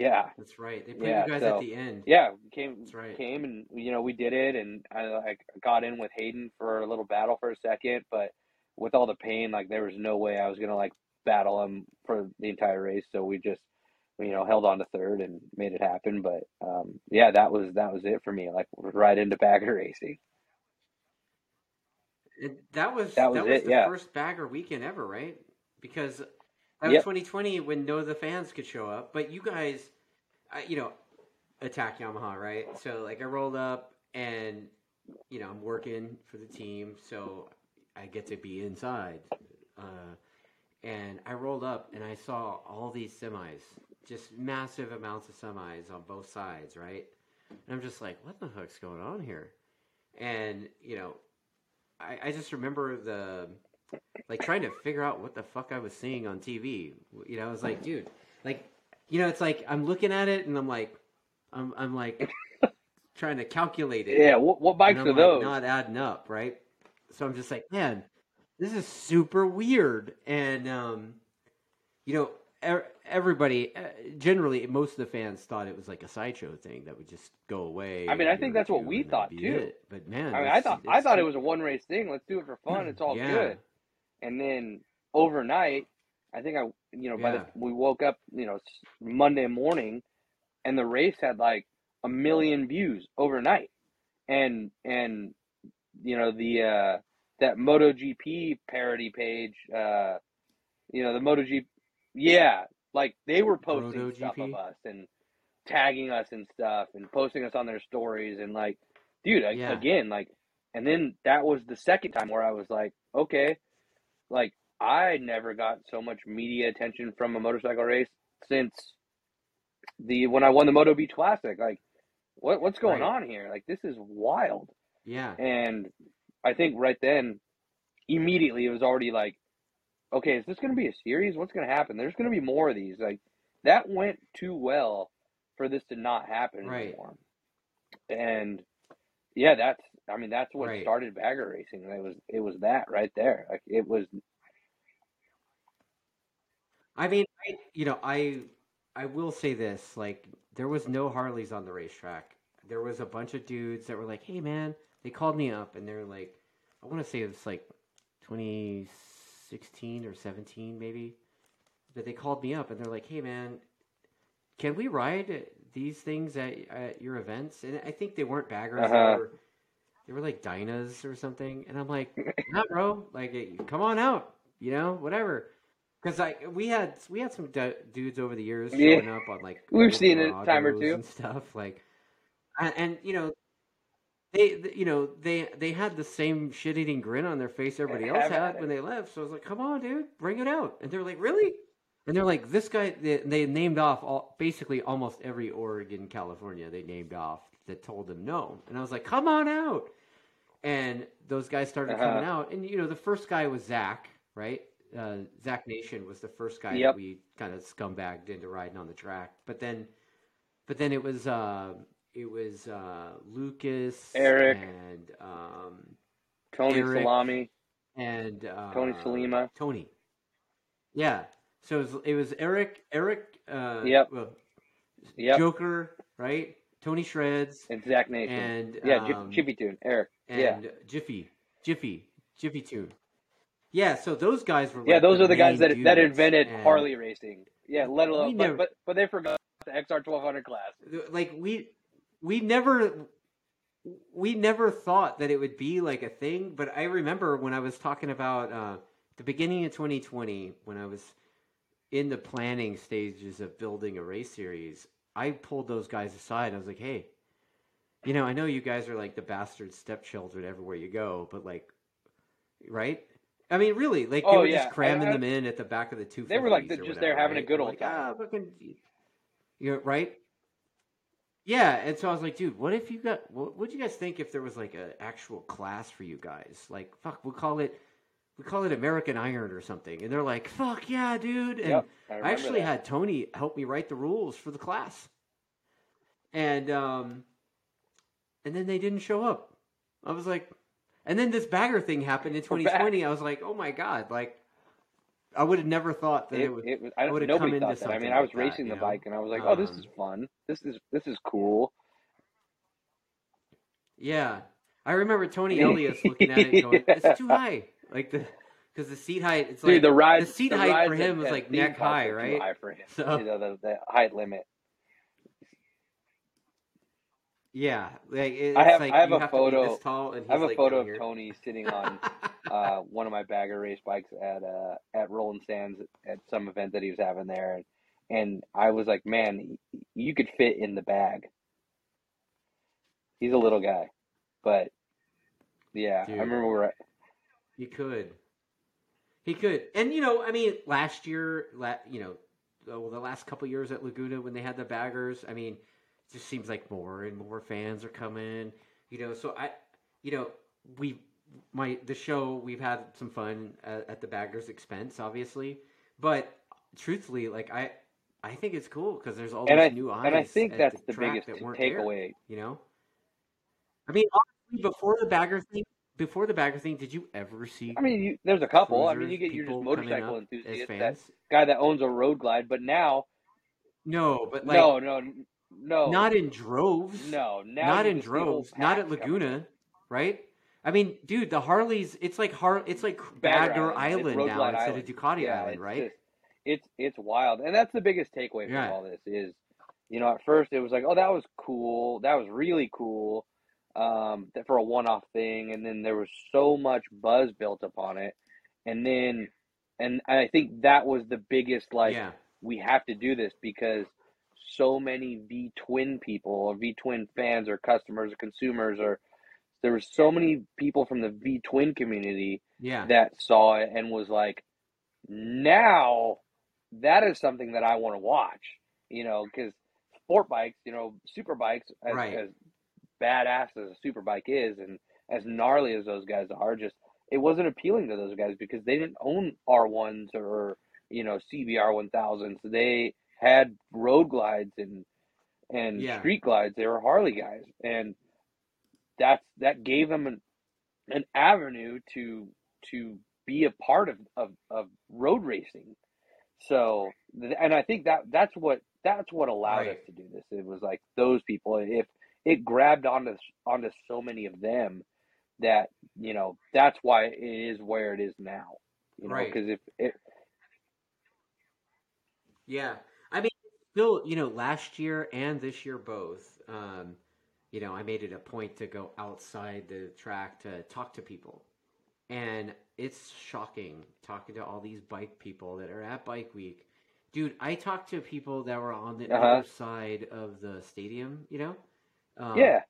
Yeah. That's right. They put Yeah, you guys so- at the end. Yeah, we came That's right. came and you know we did it and I like got in with Hayden for a little battle for a second, but with all the pain, like there was no way I was gonna like battle him for the entire race. So we just you know held on to third and made it happen. But um, yeah, that was that was it for me. Like right into bagger racing. It, that was That was it, the yeah. first bagger weekend ever, right? Because that was 2020 when no of the fans could show up, but you guys, I, you know, attack Yamaha, right? So like I rolled up and you know I'm working for the team, so I get to be inside. Uh, and I rolled up and I saw all these semis, just massive amounts of semis on both sides, right? And I'm just like, what the heck's going on here? And you know, I, I just remember the like trying to figure out what the fuck I was seeing on TV. You know, I was like, dude, like, you know, it's like I'm looking at it and I'm like, I'm I'm like trying to calculate it. Yeah, what, what bikes are like, those? not adding up, right? So I'm just like, man, this is super weird. And um, you know, er- everybody, uh, generally, most of the fans thought it was like a sideshow thing that would just go away. I mean, I think that's what we thought, too. it. But man, I mean, I thought I thought it was a one race thing. Let's do it for fun. It's all Yeah. good. And then overnight, I think I, you know, by the we woke up, you know, Monday morning, and the race had like a million views overnight, and and you know the uh, that MotoGP parody page, uh, you know the MotoGP, yeah, like they were posting Roto stuff GP? of us and tagging us and stuff and posting us on their stories and like, dude, Yeah. again, like, and then that was the second time where I was like, okay, like I never got so much media attention from a motorcycle race since the when I won the Moto Beach Classic. Like, what what's going Right. on here? Like, this is wild. Yeah. And I think right then, immediately it was already like, okay, is this going to be a series? What's going to happen? There's going to be more of these. Like, that went too well for this to not happen Right. anymore. And yeah, that's I mean that's what Right. started bagger racing. It was it was that right there. Like it was I mean, I, you know, I I will say this: like, there was no Harleys on the racetrack. There was a bunch of dudes that were like, "Hey, man," they called me up and they're like, I want to say it was like 2016 or 17, maybe. But they called me up and they're like, "Hey, man, can we ride these things at, at your events?" And I think they weren't baggers; Uh-huh. they were they were like Dynas or something. And I'm like, "Not, bro. Like, eh, come on out. You know, whatever." Because like we had we had some du- dudes over the years Yeah. showing up on like We've seen it a time or two. and stuff like, and, and you know. They, you know, they they had the same shit eating grin on their face everybody else had when they left. So I was like, "Come on, dude, bring it out!" And they're like, "Really?" And they're like, "This guy." They, they named off all, basically almost every Oregon, California. They named off that told them no. And I was like, "Come on out!" And those guys started Uh-huh. coming out. And you know, the first guy was Zach, right? Uh, Zach Nation was the first guy Yep. that we kind of scumbagged into riding on the track. But then, but then it was uh, it was uh, Lucas, Eric. and um, Tony Eric. Salami, and uh, Tony Salima. Tony. Yeah. So it was, it was Eric, Eric, uh, Yep. well, Yep, Joker, right? Tony Shreds, and Zach Nation. and yeah, um, Chippy Tune, Eric. And yeah, Jiffy, Jiffy, Jiffy Tune. Yeah. So those guys were. yeah, like those are the guys that that invented and, Harley racing. Yeah, let alone, but, never- but but they forgot the XR twelve hundred class. Like we, we never. We never thought that it would be like a thing, but I remember when I was talking about uh, the beginning of 2020, when I was in the planning stages of building a race series, I pulled those guys aside. I was like, "Hey, you know, I know you guys are like the bastard stepchildren everywhere you go, but like, right? I mean, really, like they Oh, were yeah. just cramming I- I- them in at the back of the two. They were like just there having a good old like, time. Ah, fucking, you're right? Yeah, and so I was like, dude, what if you got? What would you guys think if there was like an actual class for you guys? Like, fuck, we call it, we call it American Iron or something. And they're like, fuck yeah, dude. And Yep, I, I actually that. had Tony help me write the rules for the class. And um and then they didn't show up. I was like and then this bagger thing happened in 2020. I was like, "Oh my god, like I would have never thought that it, It, would it I, I would've nobody come into thought that. I mean, I was like racing you the know? bike, and I was like, "Oh, this Um, is fun. This is this is cool." Yeah. I remember Tony Elias looking at it going, "It's too high." Like the cuz the seat height it's Dude, like the ride, the seat the height for him was like neck high, right? High for him. So- You know, the, the height limit. Yeah, like it- I have- like I have a photo- this tall and he's I have a photo of. Tony sitting on uh, one of my bagger race bikes at uh, at Roland Sands at some event that he was having there, and, and I was like, "Man, you could fit in the bag." He's a little guy, but yeah, Dude. I remember we were at, He could. He could. And you know, I mean, last year, la- you know, well, the last couple years at Laguna when they had the baggers, I mean, it just seems like more and more fans are coming. You know, so I, you know, we my the show we've had some fun at, at the baggers' expense, obviously, but truthfully, like I. I think it's cool because there's all and these I new eyes. and I think that's the, the biggest that takeaway. you know, I mean, honestly, before the bagger thing, before the bagger thing, did you ever see I mean, you, there's a couple. I mean, you get your just motorcycle enthusiast, that guy that owns a road glide, but now, No, but like no, no, no, not in droves. no, not in just see whole droves. Not at packs coming in. Laguna, right? I mean, dude, the Harleys. It's like Har. It's like Bagger Bagger Island. Island, now instead Island. of Ducati Yeah, Island, it's right? just- it's it's wild, and that's the biggest takeaway from Yeah. all this is you know, at first it was like, oh, that was cool. That was really cool um, for a one off thing. And then there was so much buzz built upon it. And then, and I think that was the biggest, like, Yeah. we have to do this because so many V Twin people or V Twin fans or customers or consumers or there were so many people from the V Twin community Yeah. that saw it and was like, now that is something that I want to watch, you know, because sport bikes, you know, super bikes, as, Right. as badass as a super bike is and as gnarly as those guys are, just it wasn't appealing to those guys because they didn't own R1s or, you know, CBR 1000s. They had road glides and and Yeah. street glides. They were Harley guys, and that's that gave them an, an avenue to to be a part of, of, of road racing. So, and I think that that's what that's what allowed us to do this. It was like those people. If it grabbed onto onto so many of them, that you know that's why it is where it is now. You know, Right. because if it, Yeah. I mean, still, you know, last year and this year both, um, you know, I made it a point to go outside the track to talk to people. And it's shocking talking to all these bike people that are at Bike Week. Dude, I talked to people that were on the Uh-huh. other side of the stadium, you know? Um, yeah,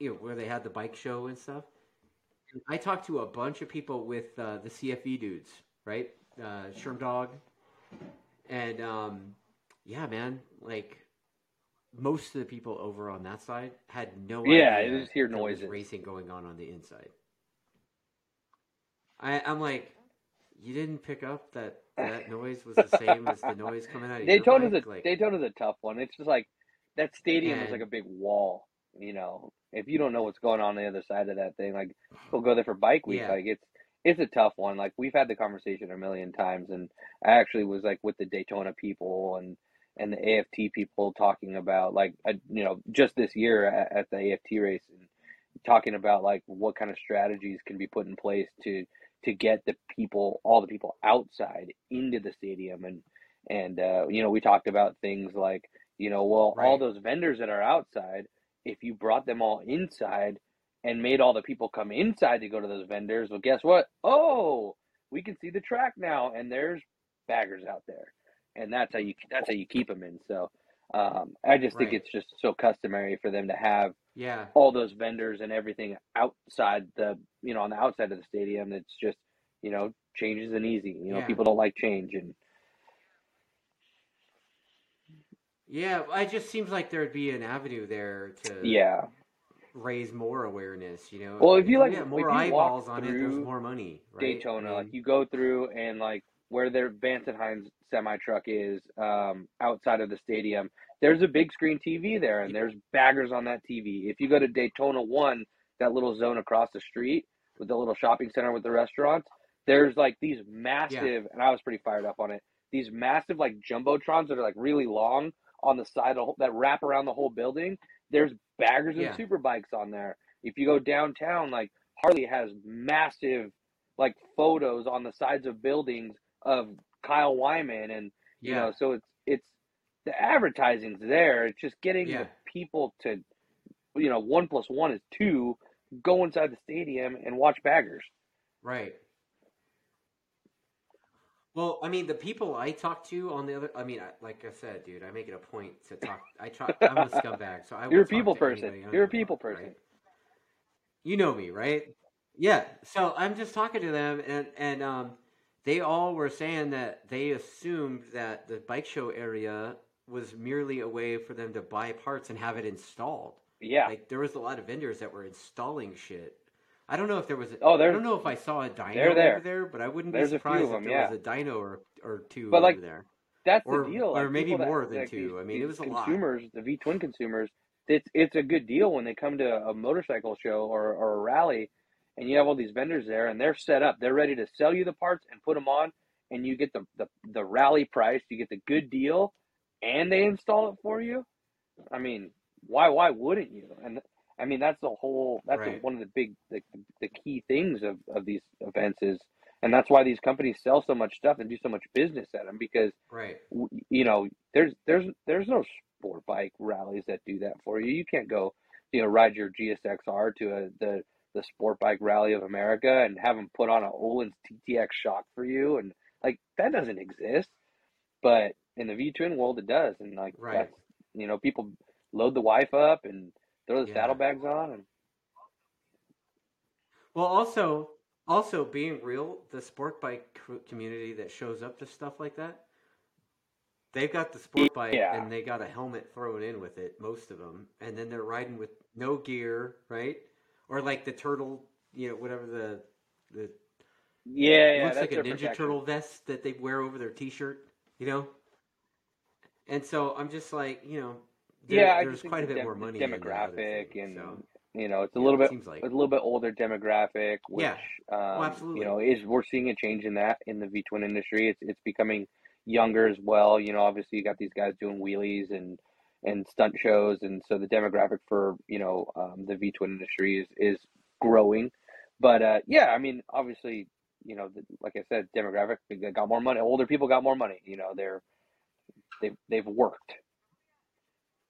you know, where they had the bike show and stuff. I talked to a bunch of people with uh, the CFE dudes, right? Uh, Sherm Dog, and um, yeah, man, like most of the people over on that side had no idea. Yeah, idea it was hear noises. racing going on on the inside. I, I'm like, you didn't pick up that that noise was the same as the noise coming out of your Daytona's a bike? Like, Daytona's a tough one. It's just like that stadium is like a big wall. You know, if you don't know what's going on, on the other side of that thing, like we'll go there for bike week. Yeah. Like it's it's a tough one. Like we've had the conversation a million times, and I actually was like with the Daytona people and and the AFT people talking about like uh, you know just this year at, at the AFT race and talking about like what kind of strategies can be put in place to to get the people all the people outside into the stadium. And and uh, you know we talked about things like you know well all those vendors that are outside if you brought them all inside and made all the people come inside to go to those vendors well guess what? Oh we can see the track now and there's baggers out there and that's how you that's how you keep them in so um, i just think Right. it's just so customary for them to have yeah, all those vendors and everything outside the you know on the outside of the stadium it's just you know change isn't easy you know Yeah. people don't like change and yeah. It just seems like there'd be an avenue there to yeah raise more awareness. You know, Well, if you, like- if more you eyeballs on it, there's more money. Right? Daytona. I like you go through and like where their Vance semi truck is um, outside of the stadium. There's a big screen TV there, and there's baggers on that TV. If you go to Daytona One, that little zone across the street with the little shopping center with the restaurants, there's like these massive, and I was pretty fired up on it. These massive like jumbotrons that are like really long on the side of, that wrap around the whole building. There's baggers Yeah. and super bikes on there. If you go downtown, like Harley has massive like photos on the sides of buildings of Kyle Wyman and you know so it's it's the advertising's there it's just getting Yeah. the people to you know one plus one is two go inside the stadium and watch baggers right. Well, I mean, the people I talk to on the other, I mean, like I said, dude, I make it a point to talk. I try. I'm a scumbag, so I. you're a people person anybody. I don't you're a people fuck, person right? You know me, right? Yeah. So I'm just talking to them, and and um, they all were saying that they assumed that the bike show area was merely a way for them to buy parts and have it installed. yeah Like there was a lot of vendors that were installing shit. I don't know if there was. A, Oh, there. I don't know if I saw a dyno there. over there, but I wouldn't There's be surprised of if there yeah. was a dyno or or two But, over like, there. that's Or- the deal or like, maybe people that- more than like, two. I mean, it was a lot. consumers the v twin consumers it's it's a good deal when they come to a motorcycle show or, or a rally and you have all these vendors there and they're set up they're ready to sell you the parts and put them on and you get the the, the rally price you get the good deal and they install it for you i mean why why wouldn't you and i mean that's the whole that's Right. one of the big the, the key things of, of these events is and that's why these companies sell so much stuff and do so much business at them because Right. you know there's there's there's no sport bike rallies that do that for you. You can't go, you know, ride your GSXR to a, the the sport bike rally of America and have them put on a Öhlins TTX shock for you, and like that doesn't exist. But in the V twin world, it does, and like Right. that's you know people load the wife up and throw the Yeah. saddlebags on, and Well, also, also being real, the sport bike community that shows up to stuff like that, they've got the sport bike Yeah. and they got a helmet thrown in with it, most of them, and then they're riding with no gear, right? Or like the turtle, you know, whatever the the yeah, it yeah, looks like a ninja protection. turtle vest that they wear over their t-shirt, you know. And so I'm just like, you know, there, yeah, there's quite a bit dem- more money demographic thing, and so you know it's a yeah, little bit seems like a little bit older demographic, which Yeah. Oh, um, absolutely. you know is we're seeing a change in that in the V twin industry. It's it's becoming younger as well. You know, obviously you got these guys doing wheelies and and stunt shows, and so the demographic for you know um, the V twin industry is is growing. But uh, yeah, I mean, obviously, you know, the, like I said, demographic they got more money. Older people got more money. You know, they're they've they've worked.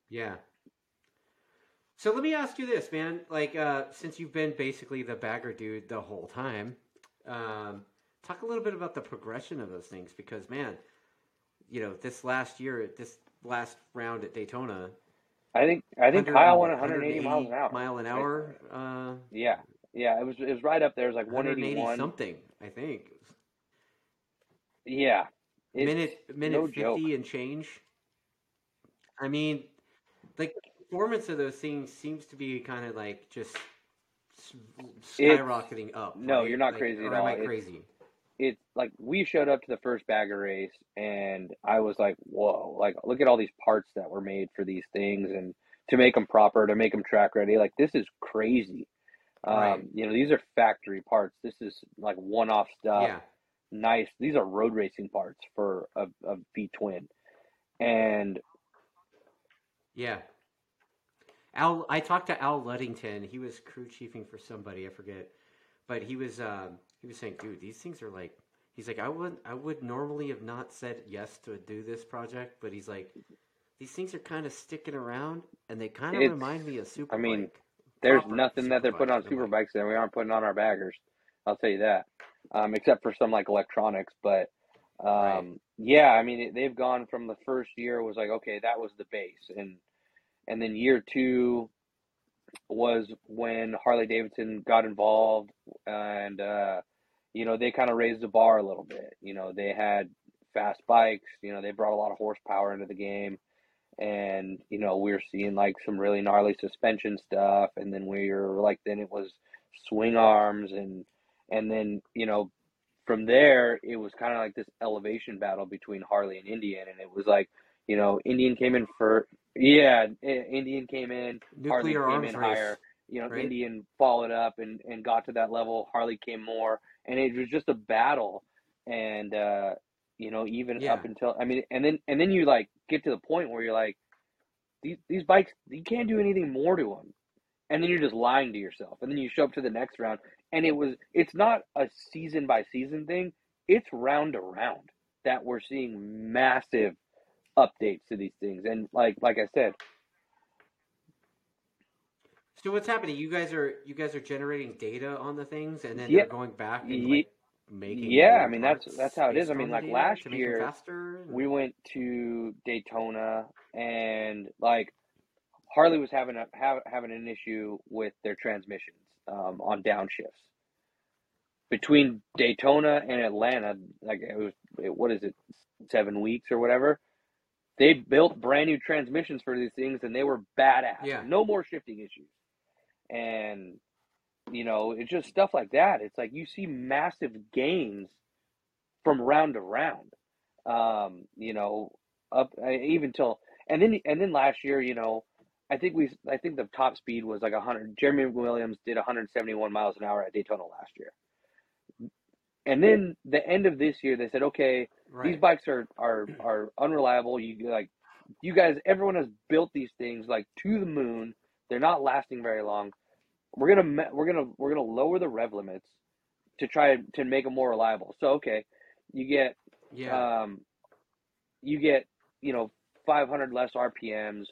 Yeah. So let me ask you this, man. Like, uh, since you've been basically the bagger dude the whole time, um, talk a little bit about the progression of those things because, man, you know, this last year, this last round at Daytona, I think I think 100 Kyle went 180 miles an hour. Mile an hour, uh, Yeah, yeah, it was it was right up there. It was like 180 181. something, I think. Yeah, minute minute no 50 joke. and change. I mean, like, the performance of those things seems to be kind of like just s- It's skyrocketing up. no, right? you're not Like, crazy at am all. I crazy? it's like we showed up to the first bagger race, and I was like, whoa! Like, look at all these parts that were made for these things, and to make them proper, to make them track ready. Like, this is crazy. Right. Um, you know, these are factory parts. This is like one-off stuff. Yeah. Nice. These are road racing parts for a, a V twin, and Yeah. Al, I talked to Al Ludington. He was crew chiefing for somebody, I forget, but he was um, he was saying, dude, these things are like. He's like, I would I would normally have not said yes to do this project, but he's like, these things are kind of sticking around, and they kind of It's- remind me of Superbike. I mean, There's nothing that they're putting on super bikes that we aren't putting on our baggers. I'll tell you that. Um, except for some like electronics, but um, Right. yeah, I mean they've gone from the first year was like okay that was the base, and and then year two was when Harley Davidson got involved, and uh, you know they kind of raised the bar a little bit. You know they had fast bikes. You know they brought a lot of horsepower into the game and you know we were seeing like some really gnarly suspension stuff and then we were like then it was swing arms and and then you know from there it was kind of like this elevation battle between Harley and Indian and it was like you know Indian came in for yeah eh, Indian came in Harley came arms in race. higher you know right? Indian followed up and and got to that level Harley came more and it was just a battle. And uh you know even Yeah. up until I mean and then and then you like get to the point where you're like these these bikes you can't do anything more to them and then you're just lying to yourself. And then you show up to the next round and it was it's not a season by season thing. It's round to round that we're seeing massive updates to these things. And like like I said So what's happening? You guys are you guys are generating data on the things, and then Yeah. they're going back and like making. yeah, I mean, that's- that's how it is. I mean, like, last to make them year, we went to Daytona and like Harley was having a have, having an issue with their transmissions um, on downshifts between Daytona and Atlanta. Like it was, it, what is it, seven weeks or whatever? They built brand new transmissions for these things, and they were badass. Yeah. No more shifting issues, and you know it's just stuff like that. It's like you see massive gains from round to round. Um, you know, up uh, even till and then and then last year, you know, I think we I think the top speed was like 100. Jeremy Williams did 171 miles an hour at Daytona last year. And then the end of this year, they said, okay, right. these bikes are are are unreliable. You like, you guys, everyone has built these things like to the moon. They're not lasting very long. We're gonna we're gonna we're gonna lower the rev limits to try to make them more reliable. So okay, you get yeah, um, you get you know 500 less RPMs,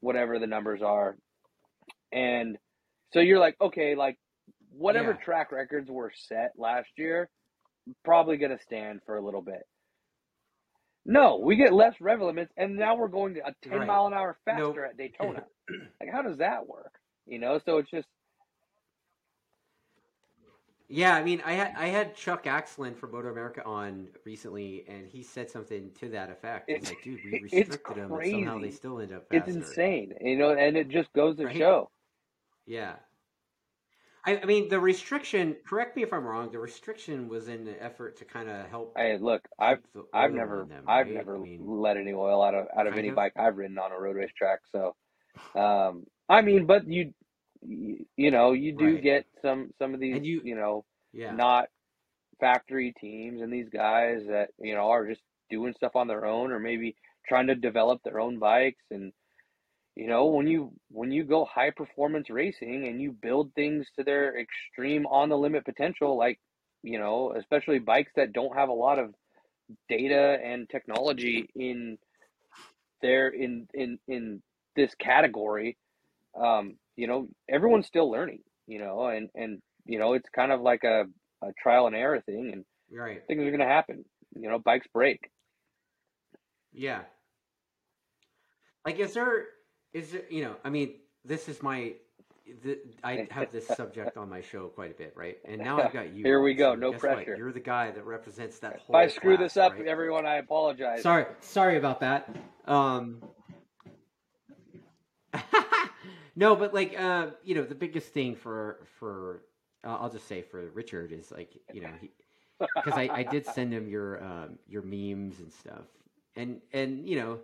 whatever the numbers are. And so you're like, okay, like whatever Yeah. track records were set last year, probably going to stand for a little bit. No, we get less rev limits, and now we're going to a 10 Right. mile an hour faster Nope. at Daytona. like, how does that work? You know, so it's just Yeah, I mean, I had I had Chuck Aksland from MotoAmerica on recently, and he said something to that effect. He's It's- like, "Dude, we restricted them, and somehow they still end up faster." it's insane, you know, and it just goes to Right. show. Yeah. I, I mean, the restriction. Correct me if I'm wrong. The restriction was in the effort to kind of help. Hey, look, I've I've never them, I've right? never I mean, let any oil out of out of any of? bike I've ridden on a road race track. So, um, I mean, but you you, know you do Right. get some some of these And you- you know yeah, not factory teams and these guys that you know are just doing stuff on their own or maybe trying to develop their own bikes and you know when you when you go high performance racing and you build things to their extreme on the limit potential like you know especially bikes that don't have a lot of data and technology in their in in in this category um you know everyone's still learning you know and and you know it's kind of like a, a trial and error thing and right. things are going to happen you know bikes break Yeah. Like, is there, is there, you know, I mean, this is my, the, I have this subject on my show quite a bit, right? And now I've got you. Here we go, so no guess what? pressure. You're the guy that represents that if i screw class, this up right? everyone i apologize Sorry, sorry about that. Um, no, but like, uh, you know, the biggest thing for for uh, I'll just say for Richard is like, you know, he because I, I did send him your um, your memes and stuff, and and you know,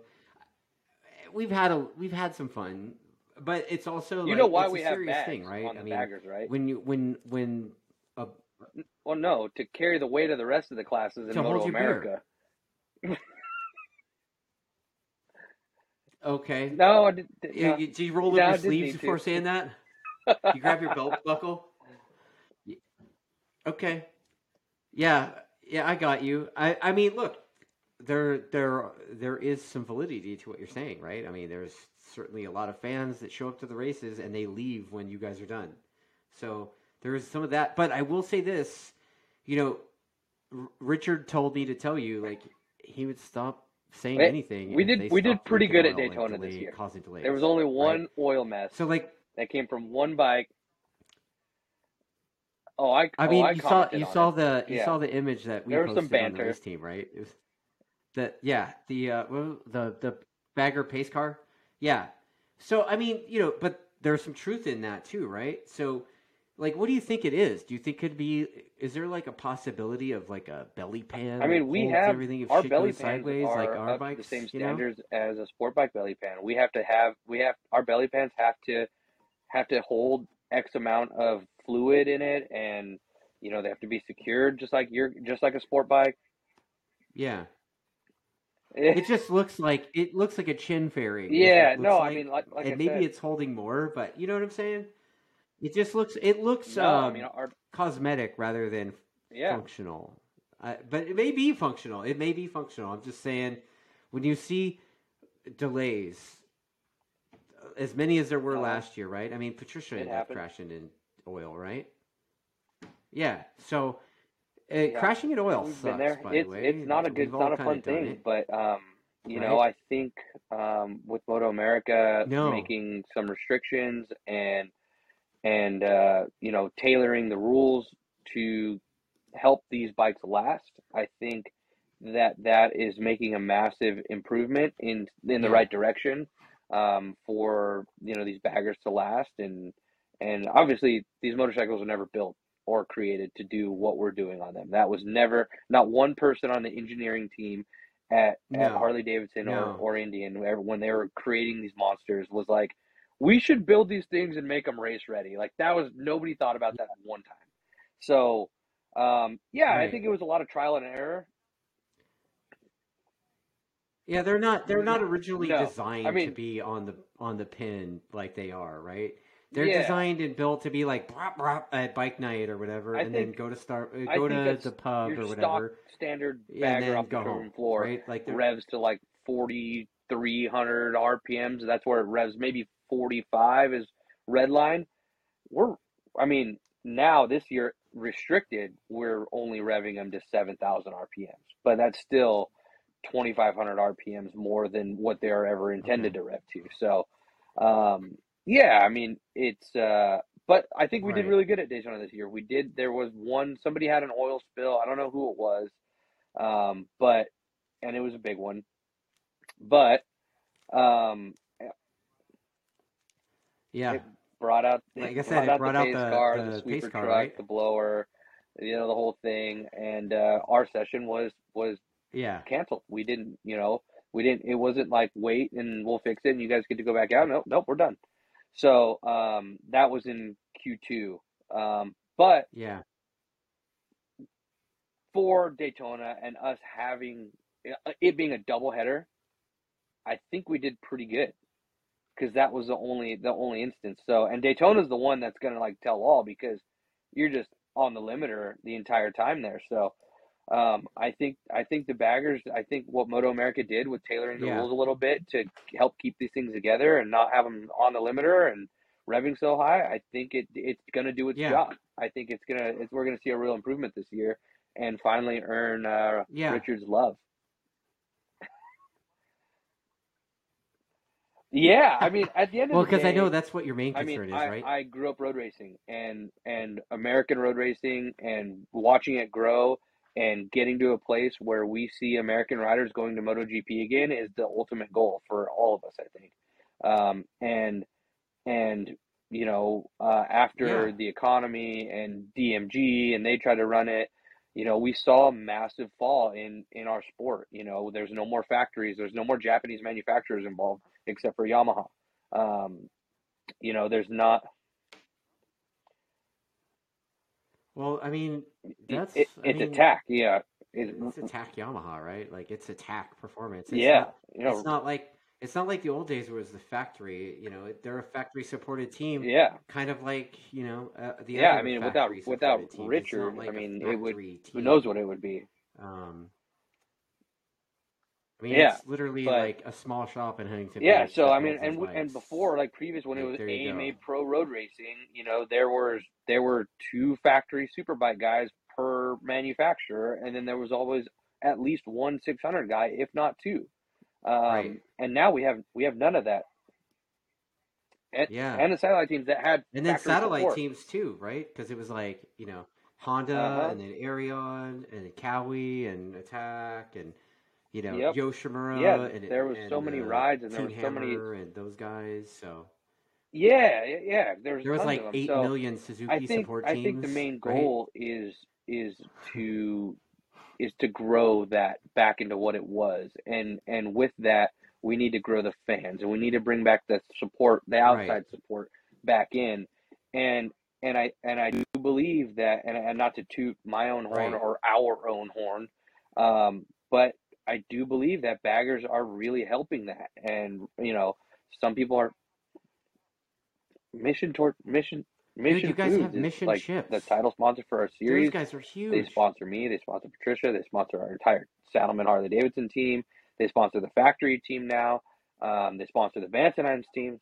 we've had a we've had some fun, but it's also you like, know why we a have serious bags thing, right? on the I mean, baggers right when you when when a well no to carry the weight of the rest of the classes in To moto america okay, no, I did, You- no. you- Did you roll up No, I your sleeves before to. saying that? You grab your belt buckle? Okay. Yeah, yeah, I got you. I, I mean, look, there, there, there is some validity to what you're saying, right? I mean, there's certainly a lot of fans that show up to the races and they leave when you guys are done. So there is some of that. But I will say this, you know, R- Richard told me to tell you, like, he would stop saying Hey, anything. we did- we did pretty good at Daytona this year. causing delays. there was only one oil mess So, like, that came from one bike oh i I oh, mean, I you saw you saw it. the you Yeah. saw the image that we There posted on the race team, right? It was the yeah the uh, the the bagger pace car, yeah. So I mean, you know, but there's some truth in that too, right? So, like, what do you think it is? Do you think it could be? Is there like a possibility of like a belly pan? I mean, we have everything if our belly pans sideways, are like our bikes, the same you know? standards as a sport bike belly pan. We have to have we have our belly pans have to have to hold X amount of fluid in it, and you know they have to be secured just like you're just like a sport bike. Yeah, it just looks like it looks like a chin fairing. yeah, no, looks I mean like like and I maybe said, it's holding more, but you know what I'm saying? It just looks it looks no, um, I mean our cosmetic rather than yeah. functional. I, but it may be functional. It may be functional. I'm just saying, when you see delays, as many as there were Uh, last year, right? I mean, Patricia ended up crashing in oil, right? Yeah. So uh, Yeah. crashing in oil We've sucks. there. By It's the way, it's not a good, it's not a fun thing. But um, you know, I think um, with MotoAmerica No. making some restrictions and and uh, you know tailoring the rules to help these bikes last, I think that that is making a massive improvement in in the Yeah. right direction um, for you know these baggers to last and and obviously these motorcycles are never built or created to do what we're doing on them. That was never not one person on the engineering team at, at Harley Davidson No. or, or Indian when they were creating these monsters was like, we should build these things and make them race ready. Like that was nobody thought about that one time. So um, yeah, I think it was a lot of trial and error. Yeah, they're not they're not originally No. designed I mean- to be on the on the pin like they are, right? They're Yeah. designed and built to be like brop, brop, at bike night or whatever, I and then go to start uh, go to the pub or whatever, standard bagger off the go showroom home, floor right? Like revs to like forty three hundred RPMs. That's where it revs. Maybe 45 is red line. We're, I mean, now this year restricted, we're only revving them to 7,000 RPMs, but that's still 2,500 RPMs more than what they're ever intended Okay. to rev to. So, um, yeah, I mean, it's, uh, but I think we did really good at Daytona this year. We did, there was one, somebody had an oil spill. I don't know who it was. Um, but, and it was a big one, but, um, Yeah. it brought out, Like I said, brought it out brought the out the- car, the the sweeper car, truck, right? the blower, you know, the whole thing. And, uh, our session was, was Yeah. canceled. We didn't, you know, we didn't, it wasn't like wait and we'll fix it and you guys get to go back out. Nope, nope, we're done. So, um, that was in Q2. Um, but Yeah. for Daytona and us having uh, it being a double header, I think we did pretty good because that was the only the only instance. So and Daytona's the one that's gonna like tell all because you're just on the limiter the entire time there. So um, I think I think the baggers I think what MotoAmerica did with tailoring the Yeah. rules a little bit to help keep these things together and not have them on the limiter and revving so high. I think it it's gonna do its Yeah. job. I think it's gonna it's, we're gonna see a real improvement this year and finally earn uh, Yeah. Richard's love. Yeah, I mean, at the end of Well, because I know that's what your main I concern mean, is, I, right? I grew up road racing and and American road racing and watching it grow and getting to a place where we see American riders going to MotoGP again is the ultimate goal for all of us, I think. Um, and and you know, uh, after Yeah. the economy and DMG and they tried to run it, you know, we saw a massive fall in in our sport. You know, there's no more factories, there's no more Japanese manufacturers involved except for Yamaha. Um, you know, there's not Well, I mean, that's it, I it's mean, attack, yeah. It, It's attack Yamaha, right? Like it's attack performance. It's yeah, not, you know, it's not like it's not like the old days where it was the factory. You know, they're a factory supported team, yeah, kind of like you know uh, the yeah. other I mean, without without supported teams. It's not Richard, like I mean, it would. factory Who knows what it would be? Um, I mean, Yeah, it's literally but- like a small shop in Huntington. Yeah, Beach so I mean, and and before, like previous when it was AMA go. Pro Road Racing, you know, there was there were two factory superbike guys per manufacturer, and then there was always at least one 600 guy, if not two. Um, Right. And now we have we have none of that. And, Yeah. and the satellite teams that had and then satellite support. teams too, right? Because it was like you know Honda Uh-huh. and then Erion and Cowie and Attack and you know Yep. Yoshimura. Yeah, and, there was so many uh, rides and there were so many- and those guys. So Yeah, yeah. There's there was like eight So, million Suzuki I think support I think the main right? goal is is to is to grow that back into what it was, and and with that we need to grow the fans, and we need to bring back the support, the Right. outside support back in, and and I and I do believe that, and, and not to toot my own horn Right. or our own horn, um, but I do believe that baggers are really helping that, and you know some people are mission toward mission mission you guys foods have Mission like Chips. the title sponsor for our Those series guys are huge. they sponsor me they sponsor patricia they sponsor our entire Saddlemen harley davidson team they sponsor the factory team now um, they sponsor the Vance & Hines' team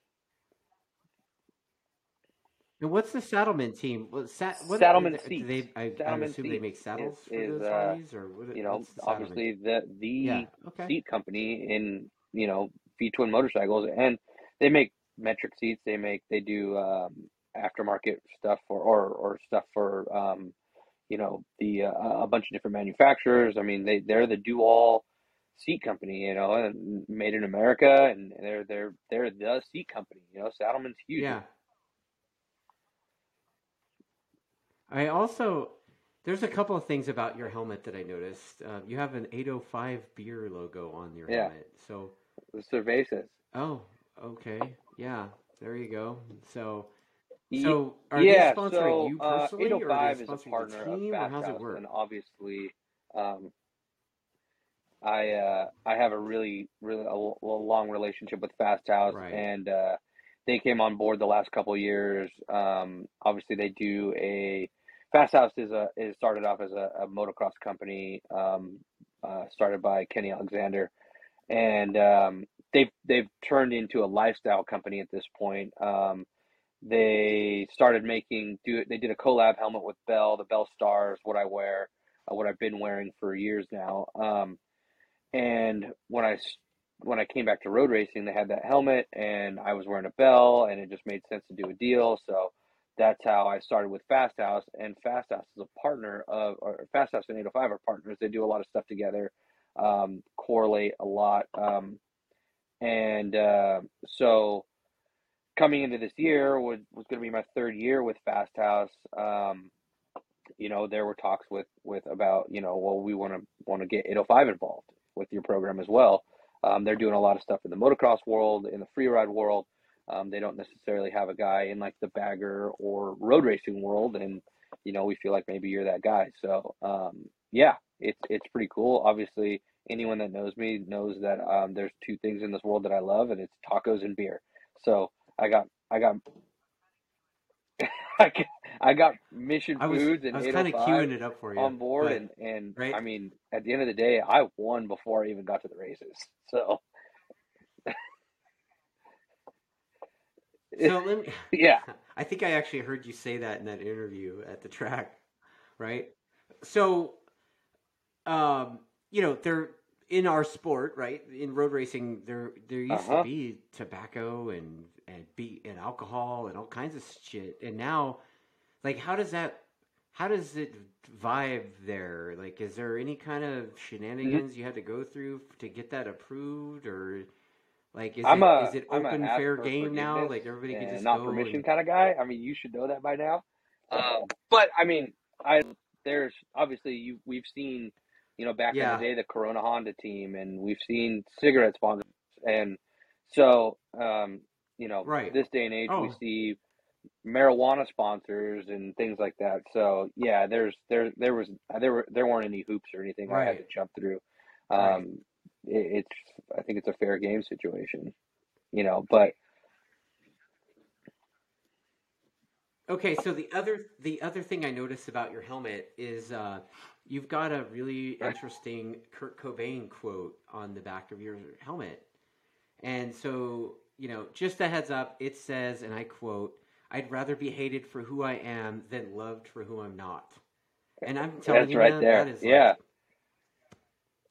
And what's the Saddlemen team? What, sa- what, Saddlemen do seats. They, I, I assume they make saddles is- those uh, or what, you know the obviously the the Yeah. Okay. seat company in you know V twin motorcycles, and they make metric seats. They make they do um, aftermarket stuff for or or stuff for um, you know the uh, a bunch of different manufacturers. I mean they they're the do all seat company, you know, and made in America, and they're they're they're the seat company. You know, Saddlemen's huge. Yeah. I also there's a couple of things about your helmet that I noticed. Uh, you have an 805 beer logo on your Yeah. helmet. So, The Cervezas. oh, okay, yeah, there you go. So, so are yeah, they sponsoring so you uh, personally, or are 805 they is a partner the of team, or Fast how's it work? and obviously, um, I uh, I have a really really a, a long relationship with Fasthouse, Right. and uh, they came on board the last couple of years. Um, obviously, they do a Fasthouse is a is started off as a, a motocross company, um, uh, started by Kenny Alexander, and um, they've they've turned into a lifestyle company at this point. Um, they started making do they did a collab helmet with Bell, the Bell Stars, what I wear, uh, what I've been wearing for years now. Um, and when I when I came back to road racing, they had that helmet, and I was wearing a Bell, and it just made sense to do a deal. So that's how I started with Fasthouse, and Fasthouse is a partner of, or Fasthouse and 805 are partners. They do a lot of stuff together, um, correlate a lot, um, and uh, so coming into this year was was going to be my third year with Fasthouse. Um, you know, there were talks with with about you know, well, we want to want to get 805 involved with your program as well. Um, they're doing a lot of stuff in the motocross world, in the free ride world. Um, they don't necessarily have a guy in like the bagger or road racing world, and you know we feel like maybe you're that guy. So um, yeah, it's it's pretty cool. Obviously, anyone that knows me knows that um, there's two things in this world that I love, and it's tacos and beer. So I got I got I got, I got Mission I was Foods and I was kind of queuing it up for you on board, but- and and right? I mean at the end of the day, I won before I even got to the races. So so let me. yeah, I think I actually heard you say that in that interview at the track, right? So, um, you know, there in our sport, right? In road racing, there there used Uh-huh. to be tobacco and and be and alcohol and all kinds of shit, and now, like, how does that? How does it vibe there? Like, is there any kind of shenanigans Mm-hmm. you had to go through to get that approved, or like, is I'm it a is it open fair game now? Like everybody can just not permission and, kind of guy. I mean, you should know that by now. Um, but I mean, I there's obviously you we've seen, you know, back Yeah. in the day the Corona Honda team, and we've seen cigarette sponsors, and so um, you know, Right. this day and age we Oh. see marijuana sponsors and things like that. So yeah, there's there there was there were there weren't any hoops or anything I had to jump through. Right. It, it's I think it's a fair game situation, you know, but. Okay, so the other the other thing I noticed about your helmet is uh, you've got a really interesting Kurt Cobain quote on the back of your helmet, and so you know, just a heads up, it says, and I quote, "I'd rather be hated for who I am than loved for who I'm not." And I'm telling That's you, right man, there. that is Yeah. like,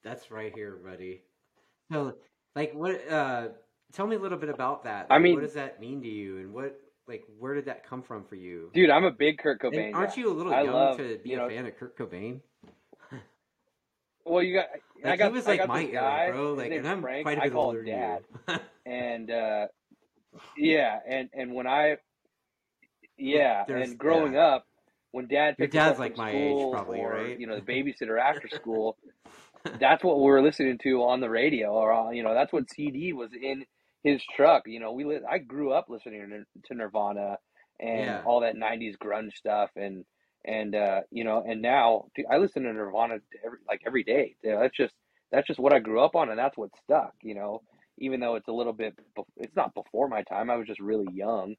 that's right here, buddy. So, like, what? Uh, tell me a little bit about that. I mean- what does that mean to you, and what, like, where did that come from for you? Dude, I'm a big Kurt And Cobain aren't you a little I young love, to be you a fan of Kurt Cobain? well, you got, I Like got, he was like my this era, guy. bro. Like, and I'm Frank. quite a I bit older him than Dad. you. And uh, yeah, and and when I, yeah, There's- and growing yeah. up, when Dad Your dad's up like my age, school probably, or right? you know the babysitter after school, that's what we were listening to on the radio, or on, you know that's what CD was in his truck. You know, we li- I grew up listening to, Nirvana and Yeah. all that '90s grunge stuff, and and uh, you know, and now dude, I listen to Nirvana every like every day. That's just that's just what I grew up on, and that's what stuck. You know, even though it's a little bit, it's not before my time. I was just really young,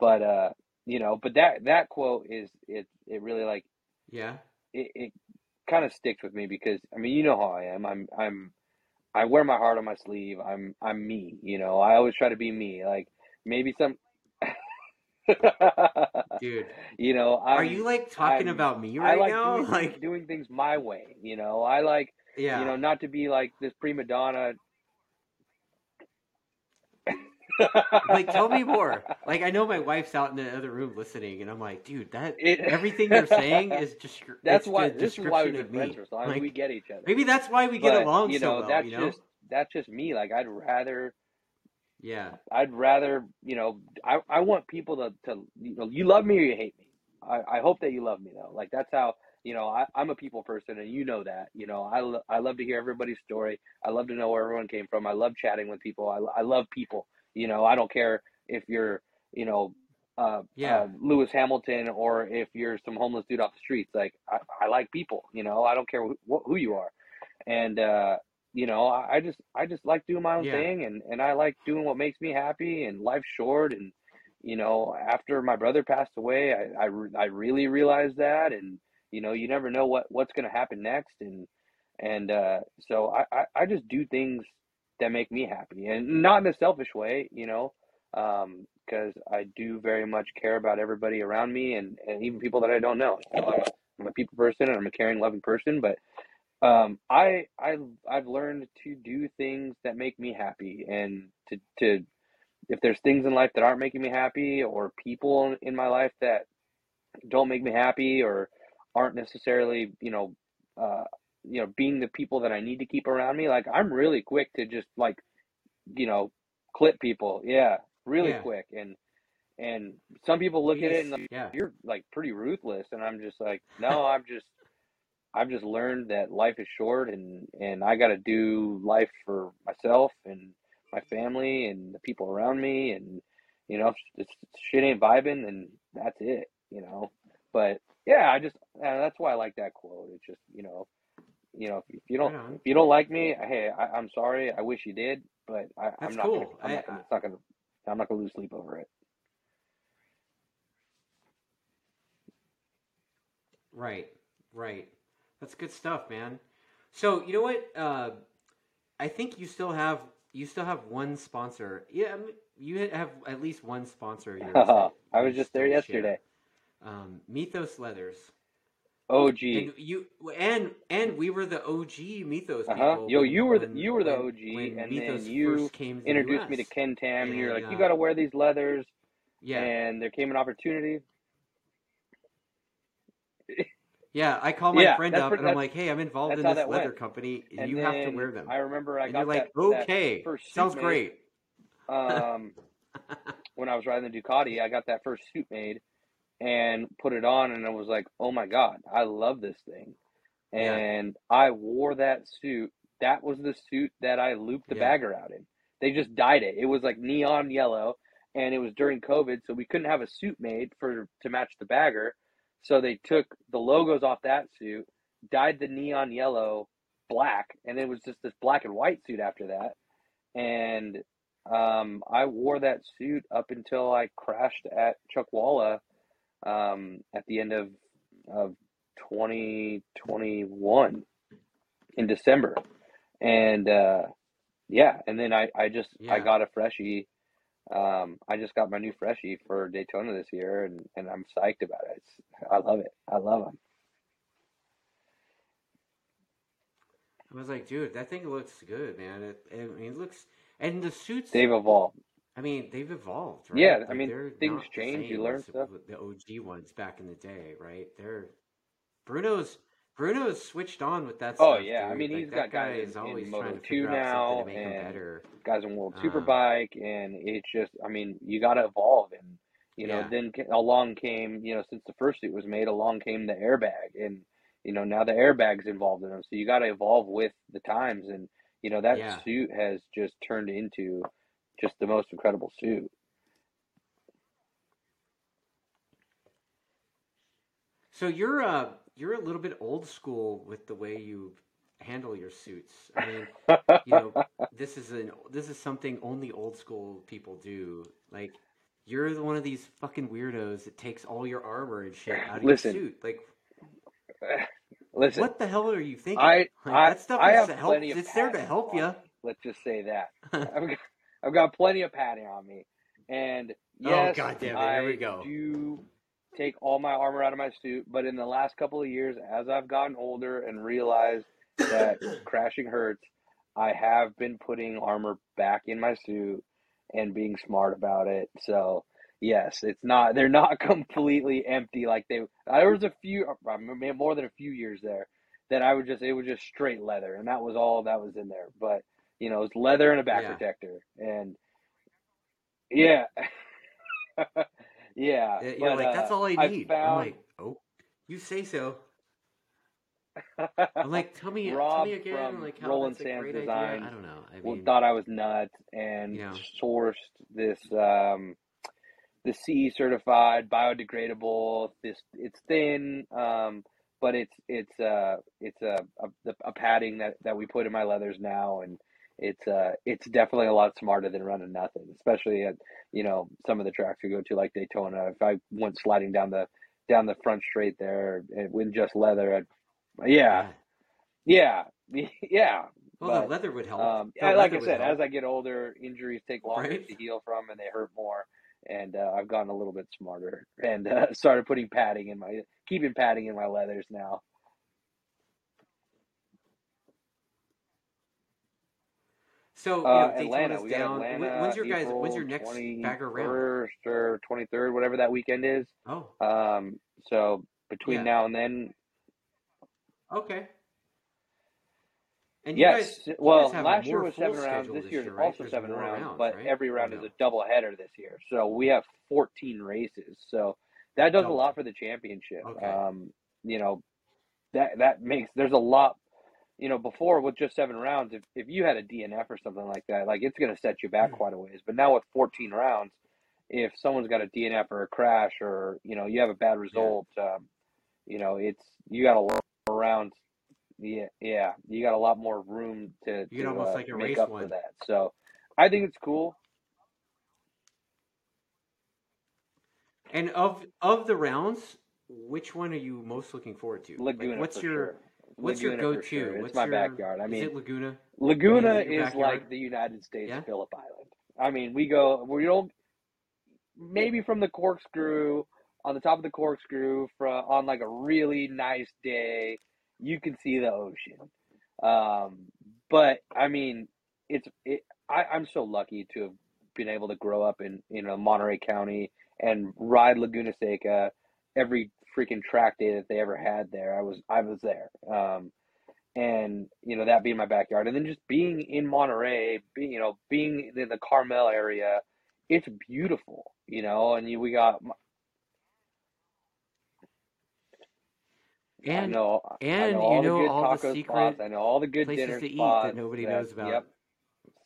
but uh, you know, but that that quote is it it really like yeah. it, it kind of sticks with me because I mean, you know how I am. I'm I'm I wear my heart on my sleeve. I'm I'm me, you know. I always try to be me. Like maybe some Dude, you know, I'm, are you like talking I'm- about me I right like now? doing, Like, doing things my way, you know. I like, yeah. you know, not to be like this prima donna. Like, tell me more. Like, I know my wife's out in the other room listening, and I'm like, dude, that It- everything you're saying is just That's why this is why we've been friends for so long. Like, we get each other. maybe that's why we get But, along you so know, well. that's you know? just that's just me. Like I'd rather yeah. I'd rather, you know, I, I want people to, to, you know, you love me or you hate me. I, I hope that you love me though. Like that's how, you know, I, I'm a people person and you know that, you know, I, lo- I love to hear everybody's story. I love to know where everyone came from. I love chatting with people. I, lo- I love people, you know, I don't care if you're, you know, uh, Yeah. uh, Lewis Hamilton or if you're some homeless dude off the streets. Like I, I like people, you know, I don't care who, wh- who you are. And, uh, you know, I, I just I just like doing my own Yeah. thing, and and I like doing what makes me happy. And life's short, and you know, after my brother passed away, I I, re- I really realized that, and you know, you never know what what's going to happen next, and and uh, so I, I I just do things that make me happy, and not in a selfish way, you know, because um, I do very much care about everybody around me, and, and even people that I don't know. You know I'm, a, I'm a people person, and I'm a caring, loving person, but um, I I I've learned to do things that make me happy, and to to if there's things in life that aren't making me happy, or people in my life that don't make me happy, or aren't necessarily you know uh, you know being the people that I need to keep around me, like I'm really quick to just like you know clip people, yeah, really Yeah. quick, and and some people look at it and like, Yeah. you're like pretty ruthless, and I'm just like, no, I'm just I've just learned that life is short and and I got to do life for myself and my family and the people around me. And you know if shit ain't vibing and that's it you know. But yeah I just uh, that's why I like that quote. It's just you know you know if you don't if you don't like me hey I, I'm sorry I wish you did but I, I'm That's not gonna cool. I'm I, not gonna I not gonna I'm not gonna lose sleep over it right, right. That's good stuff, man. So you know what? Uh, I think you still have you still have one sponsor. Yeah, I mean, you have at least one sponsor Here I was just there yesterday. Um, Mythos Leathers. OG And you and and we were the OG Mythos uh-huh people yo you were the, you were the OG when and Mythos then you came to introduced me to Ken Tam, and you're like, you uh, got to wear these leathers, yeah, and there came an opportunity. yeah. I call my Yeah, friend up and I'm like, "Hey, I'm involved in this leather went. company. And You have to wear them." I remember I And you're got that like, that "Okay, suit sounds made. great." Um, when I was riding the Ducati, I got that first suit made and put it on, and I was like, oh my god, I love this thing. Yeah, And I wore that suit. That was the suit that I looped the yeah, bagger out in. They just dyed it. It was like neon yellow, and it was during COVID, so we couldn't have a suit made for to match the bagger. So they took the logos off that suit, dyed the neon yellow black, and it was just this black and white suit after that. And um, I wore that suit up until I crashed at Chuckwalla um, at the end of of 2021 in December. And uh, yeah, and then I, I just I got a freshie. Um, I just got my new freshie for Daytona this year, and, and I'm psyched about it. It's, I love it. I love them. I was like, "Dude, that thing looks good, man. It, I mean, it looks and the suits. They've evolved. I mean, they've evolved, right? Yeah, right? I mean things change. You learn stuff. the OG ones back in the day, right? They're Bruno's Bruno's switched on with that Oh stuff, yeah, I mean Like he's that got guy guys is in, always in trying Moto to Two now, to make him and better. guys in World Um, Superbike, and it's just, I mean, you got to evolve, and you know, yeah, then along came, you know, since the first suit was made, along came the airbag, and you know, now the airbag's involved in them, so you got to evolve with the times, and you know, that yeah. suit has just turned into just the most incredible suit. So you're uh you're a little bit old school with the way you handle your suits. I mean, you know, this is an this is something only old school people do. Like you're one of these fucking weirdos that takes all your armor and shit out of your suit. Like listen, what the hell are you thinking? I, Like I, that stuff I is help. It's there to help on you. Let's just say that. Got, I've got plenty of padding on me. And Oh yes, god damn it! Here we I go. do take all my armor out of my suit, but in the last couple of years, as I've gotten older and realized that crashing hurts, I have been putting armor back in my suit and being smart about it. So, yes, it's not, they're not completely empty like they, there was a few, more than a few years there that I would just, it was just straight leather, and that was all that was in there. But, you know, it's leather and a back Yeah. protector. And yeah. yeah, Yeah, You're but like, that's uh, all I I need. I'm like, oh, you say so. I'm like, tell me, tell me again, from like how Roland that's a Sands great idea. Design I don't know. I mean, thought I was nuts and know, sourced this um the CE certified biodegradable. This it's thin, um, but it's it's uh it's a, a a padding that that we put in my leathers now, and it's uh it's definitely a lot smarter than running nothing, especially at you know some of the tracks we go to like Daytona. If I went sliding down the down the front straight there and with just leather, I'd, yeah, yeah, yeah. Well, but the leather would help. um, The like I said, as I get older, injuries take longer Right? to heal from, and they hurt more. And uh, I've gotten a little bit smarter, and uh, started putting padding in my, keeping padding in my leathers now. So you Uh, know, Atlanta, we down. Atlanta. when's your guys? April When's your next bagger round? 21st or twenty third, whatever that weekend is. Oh, Um, so between Yeah. now and then, okay. And you yes. guys, you well, last year was seven rounds. This this year is right? also There's seven rounds, rounds, but right? every round no? is a double header this year. So we have fourteen races. So that does a lot for the championship. Okay. Um, you know, that that makes there's a lot. You know, before with just seven rounds, if, if you had a DNF or something like that, like it's going to set you back Hmm. quite a ways. But now with 14 rounds, if someone's got a DNF or a crash or you know you have a bad result, um, you know it's you got a lot more rounds. Yeah, yeah, you got a lot more room to, You to almost uh, like a make race up one. for that. So I think it's cool. And of of the rounds, which one are you most looking forward to? Like, what's your sure. What's your go-to? sure. It's What's my your, backyard. I is mean, it Laguna? Laguna Is is like the United States Yeah? of Phillip Island. I mean, we go, we don't, maybe from the corkscrew, on the top of the corkscrew, from, on like a really nice day, you can see the ocean. Um, but I mean, it's, it, I, I'm so lucky to have been able to grow up in, you know, Monterey County and ride Laguna Seca every freaking track day that they ever had there. I was, I was there. Um, and you know that being my backyard, and then just being in Monterey, being you know being in the Carmel area, it's beautiful, you know. And you, we got, I And know, I and know you all know the good all the secret spots. I know all the good places dinner to eat spots. that nobody that- knows about. Yep,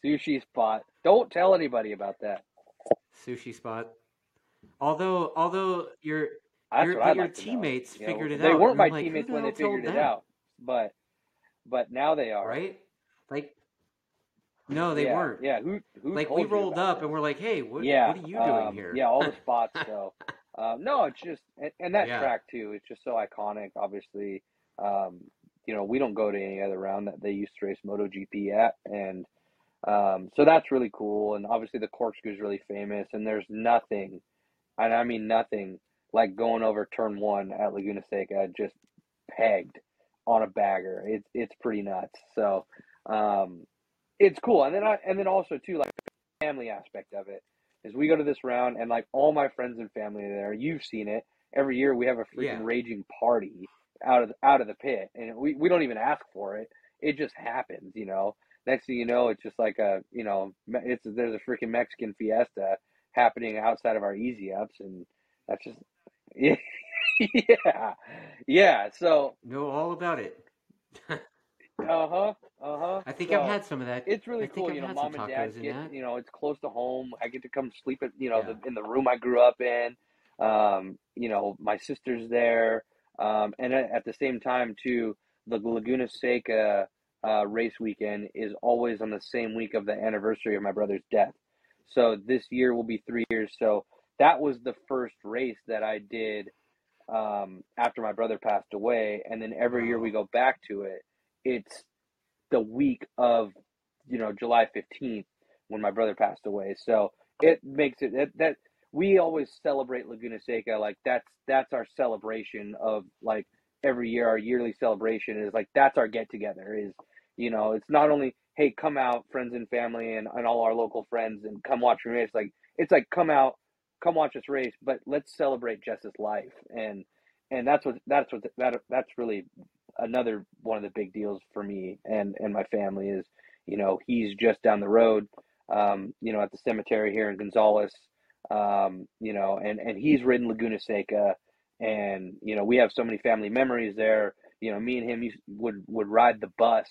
sushi spot. Don't tell anybody about that. Sushi spot. Although although your That's your your like teammates You know, figured it they out. They weren't my like, teammates when they figured it out, but but now they are. Right? Like no, they yeah, weren't. Yeah, who who Like we rolled up and we're like, hey, what Yeah, what are you doing um, here? yeah, all the spots. So, um, no, it's just and, and that Yeah. track too. It's just so iconic. Obviously, um, you know, we don't go to any other round that they used to race MotoGP at, and um, so that's really cool. And obviously, the corkscrew is really famous. And there's nothing, and I mean nothing, like going over turn one at Laguna Seca, just pegged on a bagger. It's it's pretty nuts. So, um, it's cool. And then I and then also too like the family aspect of it is we go to this round and like all my friends and family there. You've seen it. Every year we have a freaking Yeah. raging party out of the, out of the pit, and we, we don't even ask for it. It just happens, you know. Next thing you know, it's just like a you know, it's there's a freaking Mexican fiesta happening outside of our easy ups, and that's just yeah, yeah, yeah. So Know all about it. uh huh, uh huh. I think so, I've had some of that. it's really I cool, you know. Mom and dad get, you know, it's close to home. I get to come sleep at, you know, Yeah. the, in the room I grew up in. Um, you know, my sister's there, um, and at, at the same time too, the Laguna Seca uh, race weekend is always on the same week of the anniversary of my brother's death. So this year will be three years. So that was the first race that I did um, after my brother passed away, and then every year we go back to it. It's the week of you know July fifteenth when my brother passed away. So it makes it that, that we always celebrate Laguna Seca like that's that's our celebration of like every year our yearly celebration is like that's our get together is you know it's not only hey come out friends and family and, and all our local friends and come watch me race like it's like come out come watch us race but let's celebrate Jess's life. And and that's what that's what that that's really another one of the big deals for me and and my family is you know he's just down the road um you know at the cemetery here in Gonzales um you know and and he's ridden Laguna Seca. And you know we have so many family memories there. You know me and him would would ride the bus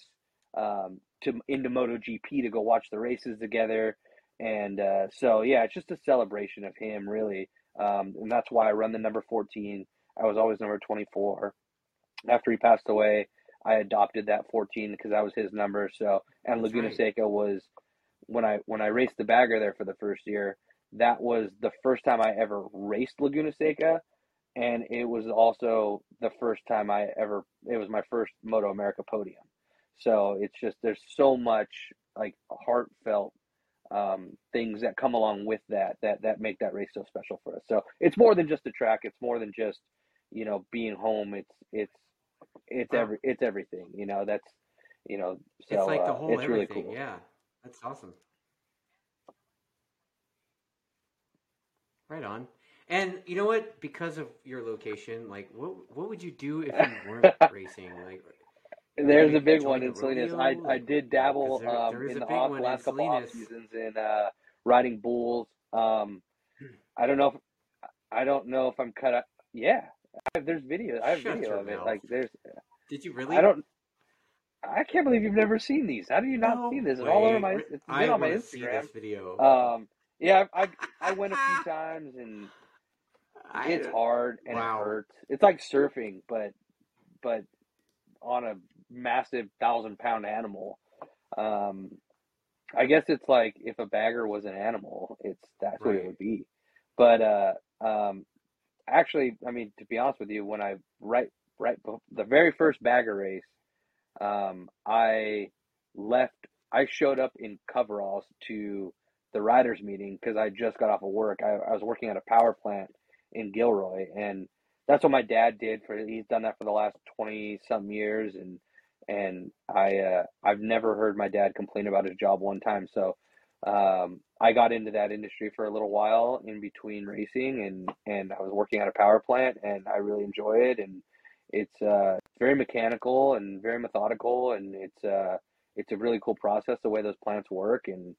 um to into MotoGP to go watch the races together and uh so yeah it's just a celebration of him really um and that's why I run the number 14 I was always number 24 after he passed away, I adopted that 14 because that was his number. So, and That's Laguna right. Seca was when I when I raced the bagger there for the first year. That was the first time I ever raced Laguna Seca, and it was also the first time I ever. It was my first Moto America podium. So it's just there's so much like heartfelt um, things that come along with that that that make that race so special for us. So it's more than just a track. It's more than just you know being home. It's it's it's every it's everything. You know that's you know so It's like the uh, whole it's really cool. Yeah, that's awesome. Right on. And you know what? Because of your location, like, what what would you do if you weren't racing? Like, There's a big one in Salinas. I. I did you know, 'cause dabble there, um, in the off, in last couple off seasons in uh, riding bulls. Um, I don't know if I don't know if I'm cut up. Yeah, I there's video. I have Shut video of it. Like there's. Did you really? I don't. I can't believe you've never seen these. How do you not No see this? It's all over my. It's I been on my Instagram. this video. Um, yeah, I I went a few times and it's hard and wow. it hurts. It's like surfing, but but on a massive thousand pound animal. Um, I guess it's like if a bagger was an animal, it's that's what it would be. But uh, um, actually, I mean, to be honest with you, when I right right the very first bagger race, um, I left. I showed up in coveralls to the riders meeting because I just got off of work. I, I was working at a power plant in Gilroy, and that's what my dad did for. He's done that for the last twenty some years, and and I uh, I've never heard my dad complain about his job one time. So um, I got into that industry for a little while in between racing, and and I was working at a power plant, and I really enjoy it, and it's uh, very mechanical and very methodical, and it's uh, it's a really cool process the way those plants work, and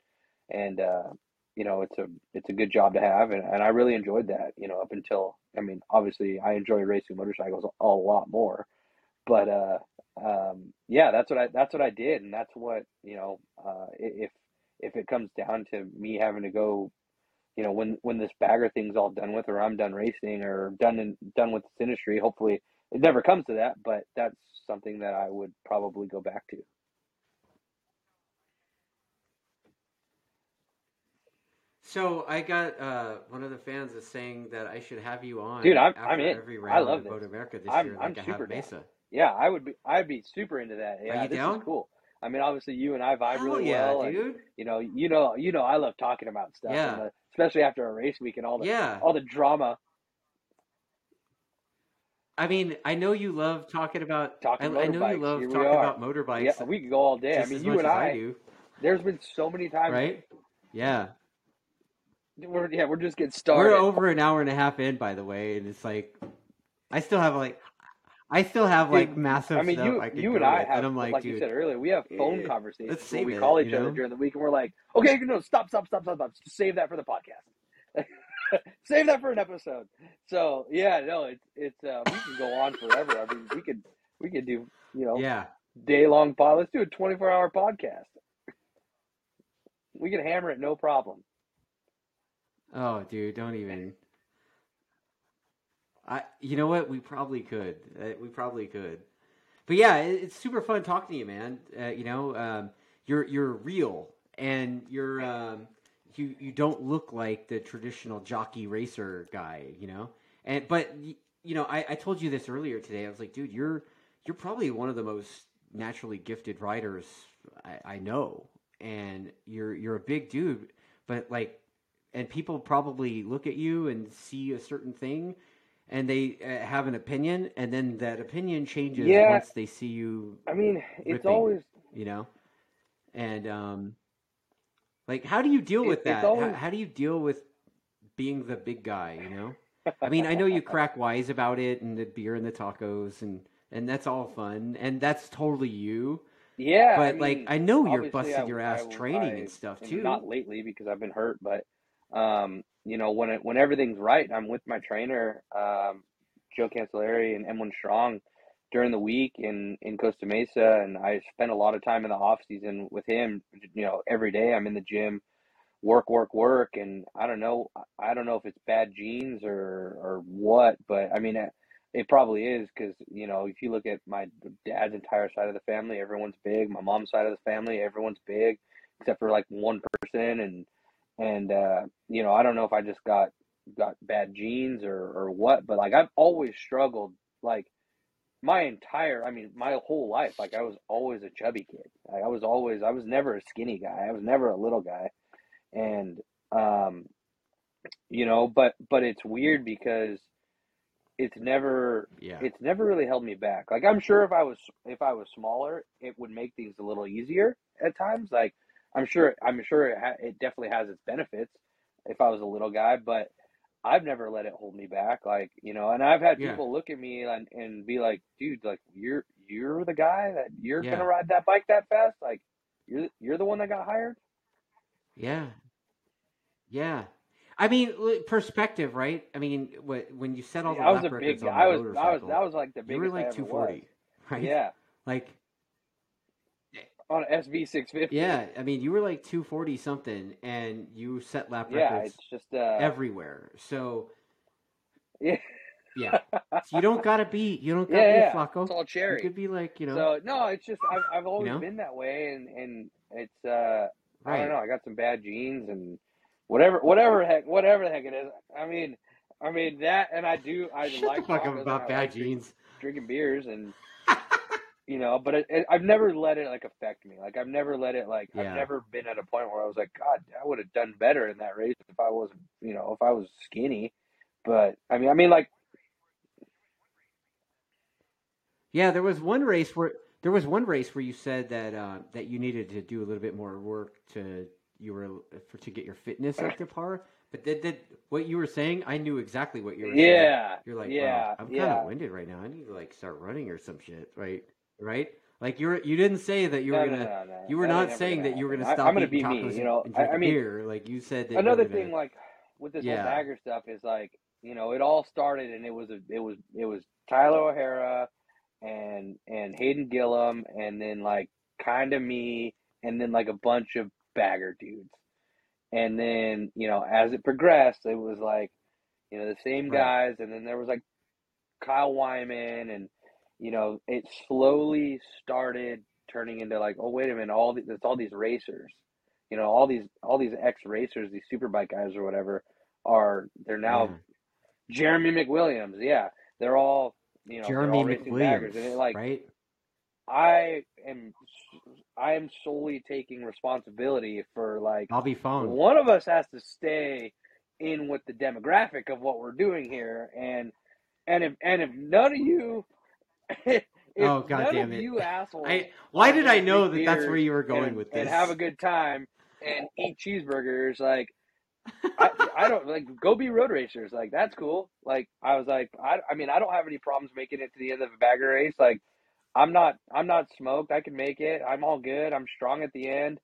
and uh, you know it's a it's a good job to have, and, and I really enjoyed that. You know, up until I mean, obviously I enjoy racing motorcycles a lot more, but uh, um, yeah, that's what I that's what I did, and that's what you know. Uh, i- if if it comes down to me having to go, you know, when when this bagger thing's all done with, or I'm done racing, or done in, done with this industry, hopefully it never comes to that. But that's something that I would probably go back to. So I got uh, one of the fans is saying that I should have you on, Dude, I'm- after I'm in. every I round love of this. Boat America this I'm- year, I'm like I super have down. Mesa. Yeah, I would be. I'd be super into that. Yeah, you this down? is cool. I mean, obviously you and I vibe Hell really yeah, well, and dude. you know, you know, you know, I love talking about stuff, Yeah. the, especially after a race week and all the Yeah. all the drama. I mean, I know you love talking about. Talking I, I know you love Here talking about motorbikes. Yeah, we could go all day. I mean, you and I. I do, There's been so many times. right? Yeah, We're yeah, we're just getting started. we're over an hour and a half in, by the way, and it's like I still have like, I still have like Dude, massive I mean, stuff you I you and I have, and I'm like, like you said earlier, we have phone eh, conversations let's save we it, call each you other know? during the week, and we're like, okay, no, stop, stop, stop, stop, stop, save that for the podcast. save that for an episode. So yeah, no, it's it's uh, we can go on forever. I mean, we could we could do you know yeah, day long pod. Let's do a twenty four hour podcast. We can hammer it no problem. Oh, dude, don't even. I, you know what? We probably could. Uh, we probably could. But yeah, it, it's super fun talking to you, man. Uh, you know, um, you're you're real, and you're um, you you don't look like the traditional jockey racer guy. You know, and but you know, I, I told you this earlier today. I was like, dude, you're you're probably one of the most naturally gifted riders I, I know, and you're you're a big dude, but like and people probably look at you and see a certain thing and they uh, have an opinion and then that opinion changes Yeah. once they see you I mean, it's Ripping. always you know and um like how do you deal It- with that always- how, how do you deal with being the big guy you know i mean i know you crack wise about it and the beer and the tacos and and that's all fun and that's totally you yeah. but I like i know you're busting I- your ass I- training and stuff too Not lately because I've been hurt, but um, you know, when it, when everything's right, I'm with my trainer, um, Joe Cancelleri and M1 Strong during the week in in Costa Mesa, and I spend a lot of time in the off season with him. You know, every day I'm in the gym, work, work, work, and I don't know, I don't know if it's bad genes or or what, but I mean. It, it probably is because you know if you look at my dad's entire side of the family, everyone's big. My mom's side of the family, everyone's big, except for like one person, and and uh, you know I don't know if I just got got bad genes or or what, but like I've always struggled like my entire, I mean, my whole life, like I was always a chubby kid. Like, I was always, I was never a skinny guy. I was never a little guy, and um, you know, but but it's weird because it's never Yeah. it's never really held me back. Like I'm sure if I was if I was smaller, it would make things a little easier at times. Like I'm sure I'm sure it ha- it definitely has its benefits if I was a little guy, but I've never let it hold me back. Like you know, and I've had Yeah. people look at me and, and be like, "Dude, like you're you're the guy that you're Yeah. gonna ride that bike that fast? Like you're you're the one that got hired?" Yeah. Yeah. I mean, perspective, right? I mean, what, when you set all the I was a big records on I was I was that was like the you were biggest like ever 240, right? Yeah, Like, on SB six fifty. yeah, I mean, you were like 240 something, and you set lap records. yeah. It's just uh, everywhere. So, yeah. yeah, so you don't gotta be, you don't gotta Yeah, be yeah. a Flacco. It's all cherry. You could be like, you know, So no, it's just I've I've always know? been that way, and and it's uh I don't know. I got some bad genes and whatever whatever heck whatever the heck it is. I mean I mean that, and I do I Shut like the fuck up about bad like genes. drinking beers and you know, but it, it, I've never let it like affect me. Like I've never let it like Yeah. I've never been at a point where I was like, God, I would have done better in that race if I wasn't you know if I was skinny. But I mean I mean like Yeah, there was one race where there was one race where you said that uh, that you needed to do a little bit more work to you were for to get your fitness up to par. But that, that what you were saying, I knew exactly what you were saying. yeah You're like, yeah wow, I'm kind yeah of winded right now. I need to like start running or some shit, right? Right? Like you're you didn't say that you were gonna. no, no, no. You were not saying that you were gonna stop I'm gonna be me, you know. I- I mean, beer. Like you said that. another gonna, thing like with this Yeah. whole bagger stuff is like you know it all started and it was a, it was it was Tyler O'Hara and and Hayden Gillim and then like kind of me and then like a bunch of bagger dudes and then you know as it progressed it was like you know the same Right. guys and then there was like Kyle Wyman and you know it slowly started turning into like oh wait a minute all these it's all these racers you know all these all these ex racers these superbike guys or whatever are they're now Yeah. Jeremy McWilliams yeah they're all you know Jeremy all McWilliams, and it like right? I am I am solely taking responsibility for like I'll be phone. one of us has to stay in with the demographic of what we're doing here and and if and if none of you if Oh, God damn it. you assholes I why did I know that that's where you were going and, with this? and have a good time and eat cheeseburgers like I, I don't like go be road racers like that's cool like I was like I, I mean I don't have any problems making it to the end of a bagger race like I'm not I'm not smoked I can make it I'm all good I'm strong at the end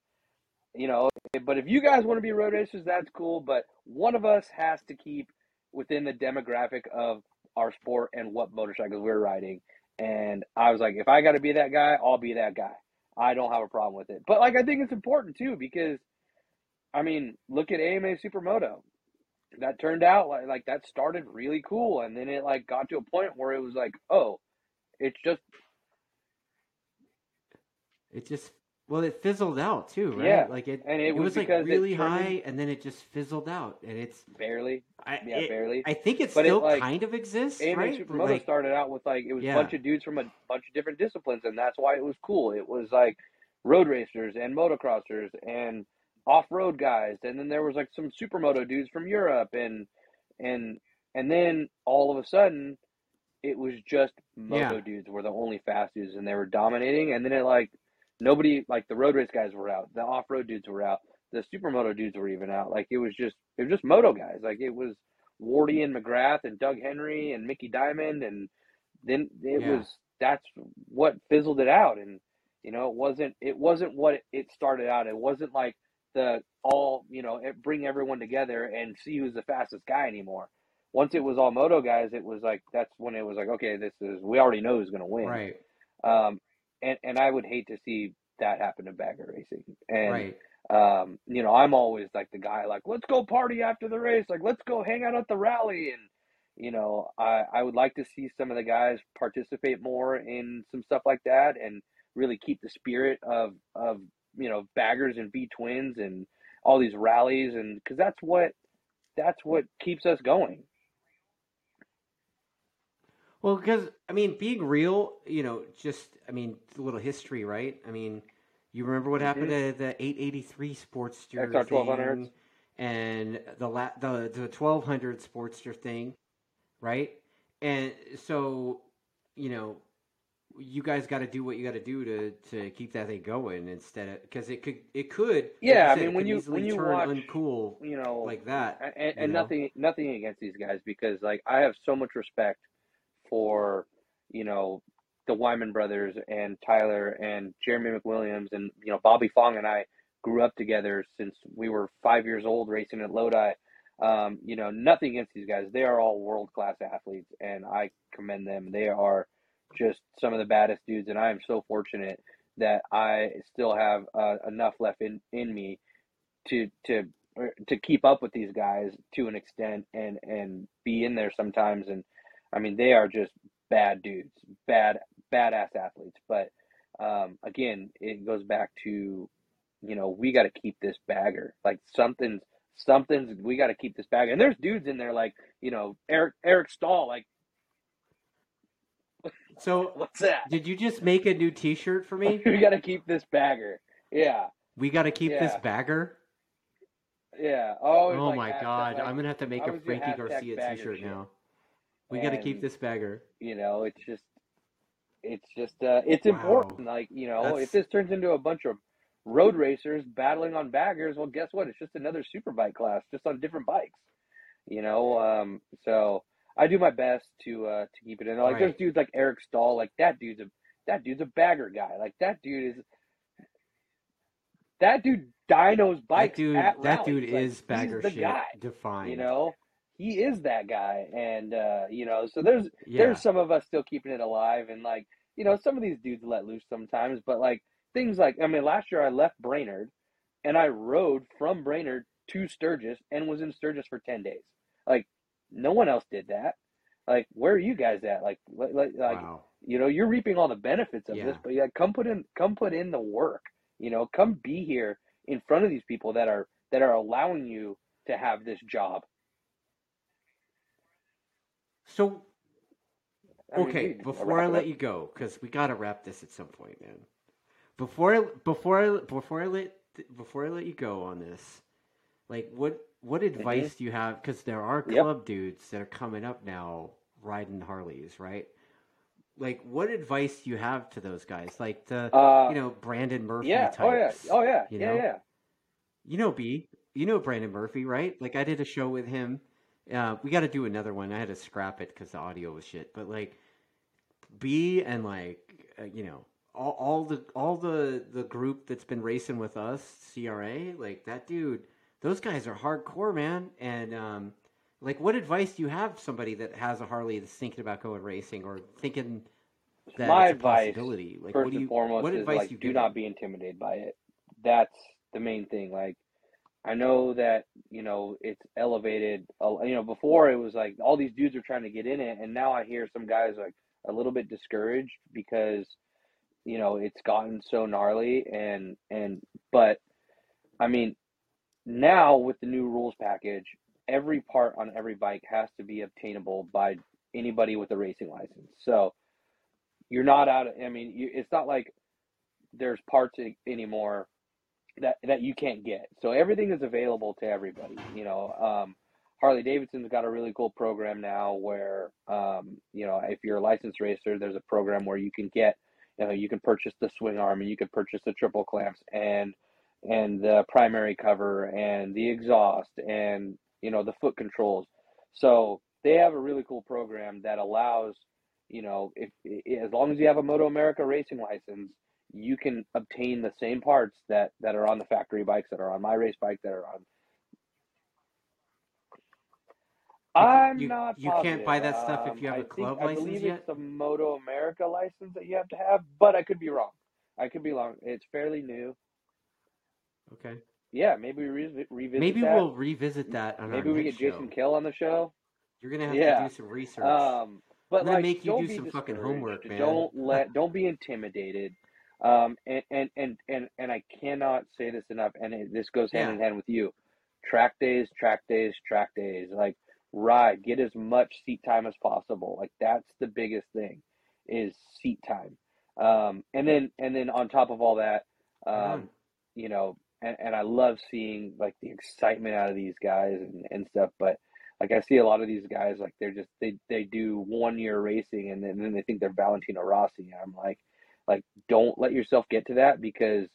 you know eh, but if you guys want to be road racers that's cool but one of us has to keep within the demographic of our sport and what motorcycles we're riding and I was like if I got to be that guy I'll be that guy I don't have a problem with it but like I think it's important too because I mean, look at AMA Supermoto. That turned out like like that started really cool, and then it like got to a point where it was like, oh, it's just It just well, it fizzled out too, right? Yeah, like it. and it it was was like really high, and then it just fizzled out, and it's. barely, I, yeah, it- barely. I think it But it, still like, kind of exists, AMA right? Supermoto like, started out with like it was Yeah. a bunch of dudes from a bunch of different disciplines, and that's why it was cool. It was like road racers and motocrossers and off-road guys, and then there was like some supermoto dudes from Europe, and and and then all of a sudden, it was just moto Yeah. dudes were the only fast dudes, and they were dominating. And then it like nobody like the road race guys were out, the off-road dudes were out, the supermoto dudes were even out. Like it was just it was just moto guys. Like it was Wardy and McGrath and Doug Henry and Micky Dymond and then it Yeah. was that's what fizzled it out and you know it wasn't it wasn't what it, it started out it wasn't like the all you know it, bring everyone together and see who's the fastest guy anymore once it was all moto guys it was like that's when it was like okay this is we already know who's going to win right, um and and I would hate to see that happen to bagger racing. And right, um, you know, I'm always like the guy like, let's go party after the race, like let's go hang out at the rally. And you know, I, I would like to see some of the guys participate more in some stuff like that and really keep the spirit of of you know baggers and B twins and all these rallies. And because that's what that's what keeps us going. Well, because I mean, being real, you know, just I mean, a little history, right? I mean, you remember what happened Mhm. to the 883 Sportster XR 1200s. thing and the la- the the 1200 Sportster thing, right? And so, you know, you guys got to do what you got to do to to keep that thing going instead of because it could it could like Yeah, I mean, when you- when you turn watch- uncool You know, like that. and, and, know? nothing nothing against these guys because like I have so much respect for you know the Wyman brothers and Tyler and Jeremy McWilliams and you know Bobby Fong and I grew up together since we were five years old racing at Lodi. Um, you know, nothing against these guys. They are all world class athletes and I commend them. They are just some of the baddest dudes and I am so fortunate that I still have uh, enough left in, in me to to to keep up with these guys to an extent and and be in there sometimes and I mean they are just bad dudes bad badass athletes. But um again it goes back to you know we got to keep this bagger. Like something's something's we got to keep this bagger. And there's dudes in there like you know Eric Eric Stahl like So, what's that? did you just make a new T-shirt for me? we got to keep this bagger. Yeah. We got to keep this bagger. yeah. Oh, Oh like my god, like, I'm gonna have to make a Frankie Garcia T-shirt now. We got to keep this bagger. you know it's just it's just uh it's Wow. important like you know That's- if this turns into a bunch of road racers battling on baggers well guess what it's just another super bike class just on different bikes you know um so i do my best to uh to keep it in like there's dudes like eric stahl like that dude's a that dude's a bagger guy like that dude is that dude dynos That dude, at that rallies. dude Like, is bagger shit guy defined. you know he is that guy. And uh you know so there's yeah. there's some of us still keeping it alive and like you know some of these dudes let loose sometimes but like things like i mean last year i left brainerd and i rode from brainerd to sturgis and was in sturgis for 10 days. Like no one else did that. Like where are you guys at? Like like, like wow. you know you're reaping all the benefits of this but yeah come put in come put in the work you know come be here in front of these people that are that are allowing you to have this job So I mean, okay, dude, before I let you go, because we got to wrap this at some point, man. Before I, before I, before I let before I let you go on this, like what what advice do you have? Because there are Mm-hmm. Yep. club dudes that are coming up now riding Harleys, right? Like, what advice do you have to those guys? Like the uh you know Brandon Murphy yeah types. oh yeah oh yeah you yeah know? yeah You know B. You know Brandon Murphy, right? Like I did a show with him. Uh, we got to do another one. I had to scrap it because the audio was shit. But like B and like uh, you know all, all the all the the group that's been racing with us, CRA, like that dude. Those guys are hardcore, man. And um, like, what advice do you have somebody that has a Harley that's thinking about going racing or thinking that my it's a advice possibility? Like, first what do you? and foremost what is advice like do you do not be intimidated by it that's the main thing like i know that you know it's elevated uh, you know before it was like all these dudes are trying to get in it and now i hear some guys like a little bit discouraged because you know it's gotten so gnarly and and but i mean now with the new rules package every part on every bike has to be obtainable by anybody with a racing license. So you're not out of, i mean you, it's not like there's parts anymore that that you can't get. So everything is available to everybody you know um harley davidson's got a really cool program now where um you know if you're a licensed racer there's a program where you can get you know you can purchase the swing arm and you can purchase the triple clamps and and the primary cover and the exhaust and you know the foot controls. So they have a really cool program that allows you know if, i as long as you have a moto america racing license you can obtain the same parts that that are on the factory bikes that are on my race bike that are on I'm you- not you can't buy that stuff if Um, you have I a think- club I license believe yet? it's a moto america license that you have to have but i could be wrong i could be wrong it's fairly new Okay. yeah maybe we re- revisit Maybe that. we'll revisit that on maybe we get jason kill on the show You're gonna have Yeah. to do some research. Um, but I'm gonna like, make you be some fucking homework, man. Don't let, don't be intimidated. Um, and and and and, and I cannot say this enough. And it, this goes hand Yeah. in hand with you. Track days, track days, track days. Like ride, get as much seat time as possible. Like that's the biggest thing is seat time. Um, and then and then on top of all that, um, you know, and, and I love seeing like the excitement out of these guys and, and stuff. But like I see a lot of these guys like they're just they they do one year racing and then, and then they think they're Valentino Rossi. I'm like like don't let yourself get to that because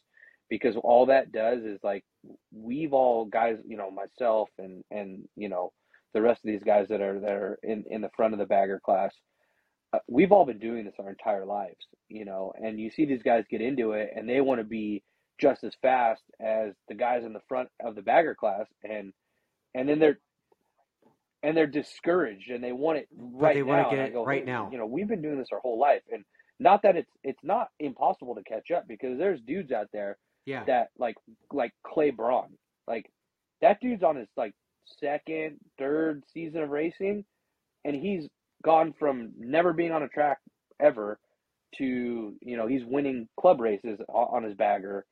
because all that does is like we've all guys you know myself and and you know the rest of these guys that are that are in in the front of the bagger class uh, we've all been doing this our entire lives you know and you see these guys get into it and they want to be just as fast as the guys in the front of the bagger class and and then they're and they're discouraged and they want it right they now. want to get it go, right "Hey, now. You know, we've been doing this our whole life, and not that it's it's not impossible to catch up because there's dudes out there Yeah. that like like Clay Braun, like that dude's on his like second, third season of racing, and he's gone from never being on a track ever to you know he's winning club races on his bagger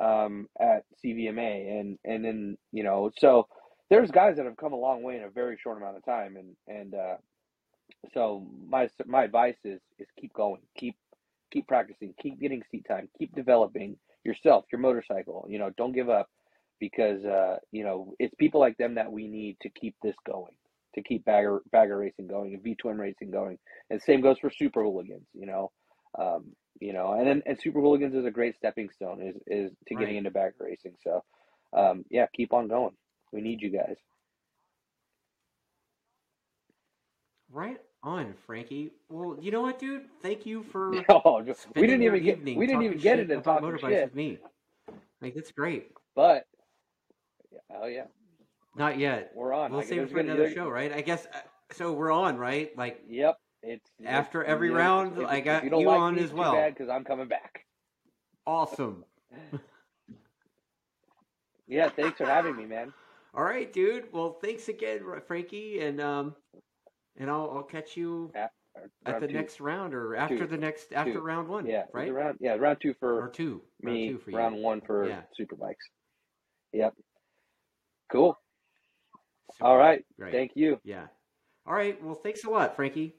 um, at CVMA, and and then you know so there's guys that have come a long way in a very short amount of time, and and uh, so my my advice is is keep going, keep keep practicing, keep getting seat time, keep developing yourself, your motorcycle. You know, don't give up because uh, you know it's people like them that we need to keep this going, to keep bagger bagger racing going and V twin racing going. And same goes for super hooligans. You know, um, you know, and then and super hooligans is a great stepping stone is is to getting Right. into bagger racing. So um, yeah, keep on going. We need you guys. Right on, Frankie. Well, you know what, dude? Thank you for Oh, we didn't even get we didn't even get into talking motorbikes shit, with me. Like that's great. but oh yeah, Not yet. we're on. We'll Like, save it for gonna- another show, right? I guess. Uh, so we're on, right? Like Yep, it's After it's- every if- round, if- I got you, you like on me, as well. because I'm coming back. awesome. Yeah, thanks for having me, man. All right, dude. Well, thanks again, Frankie, and um, and I'll I'll catch you At, at the two. next round or after Two. the next after Two. round one. yeah, right. round yeah round two for Or two. me, round two for you. round one for Yeah. super bikes. Yep, cool. Super. All right, Great. thank you. Yeah. All right. Well, thanks a lot, Frankie.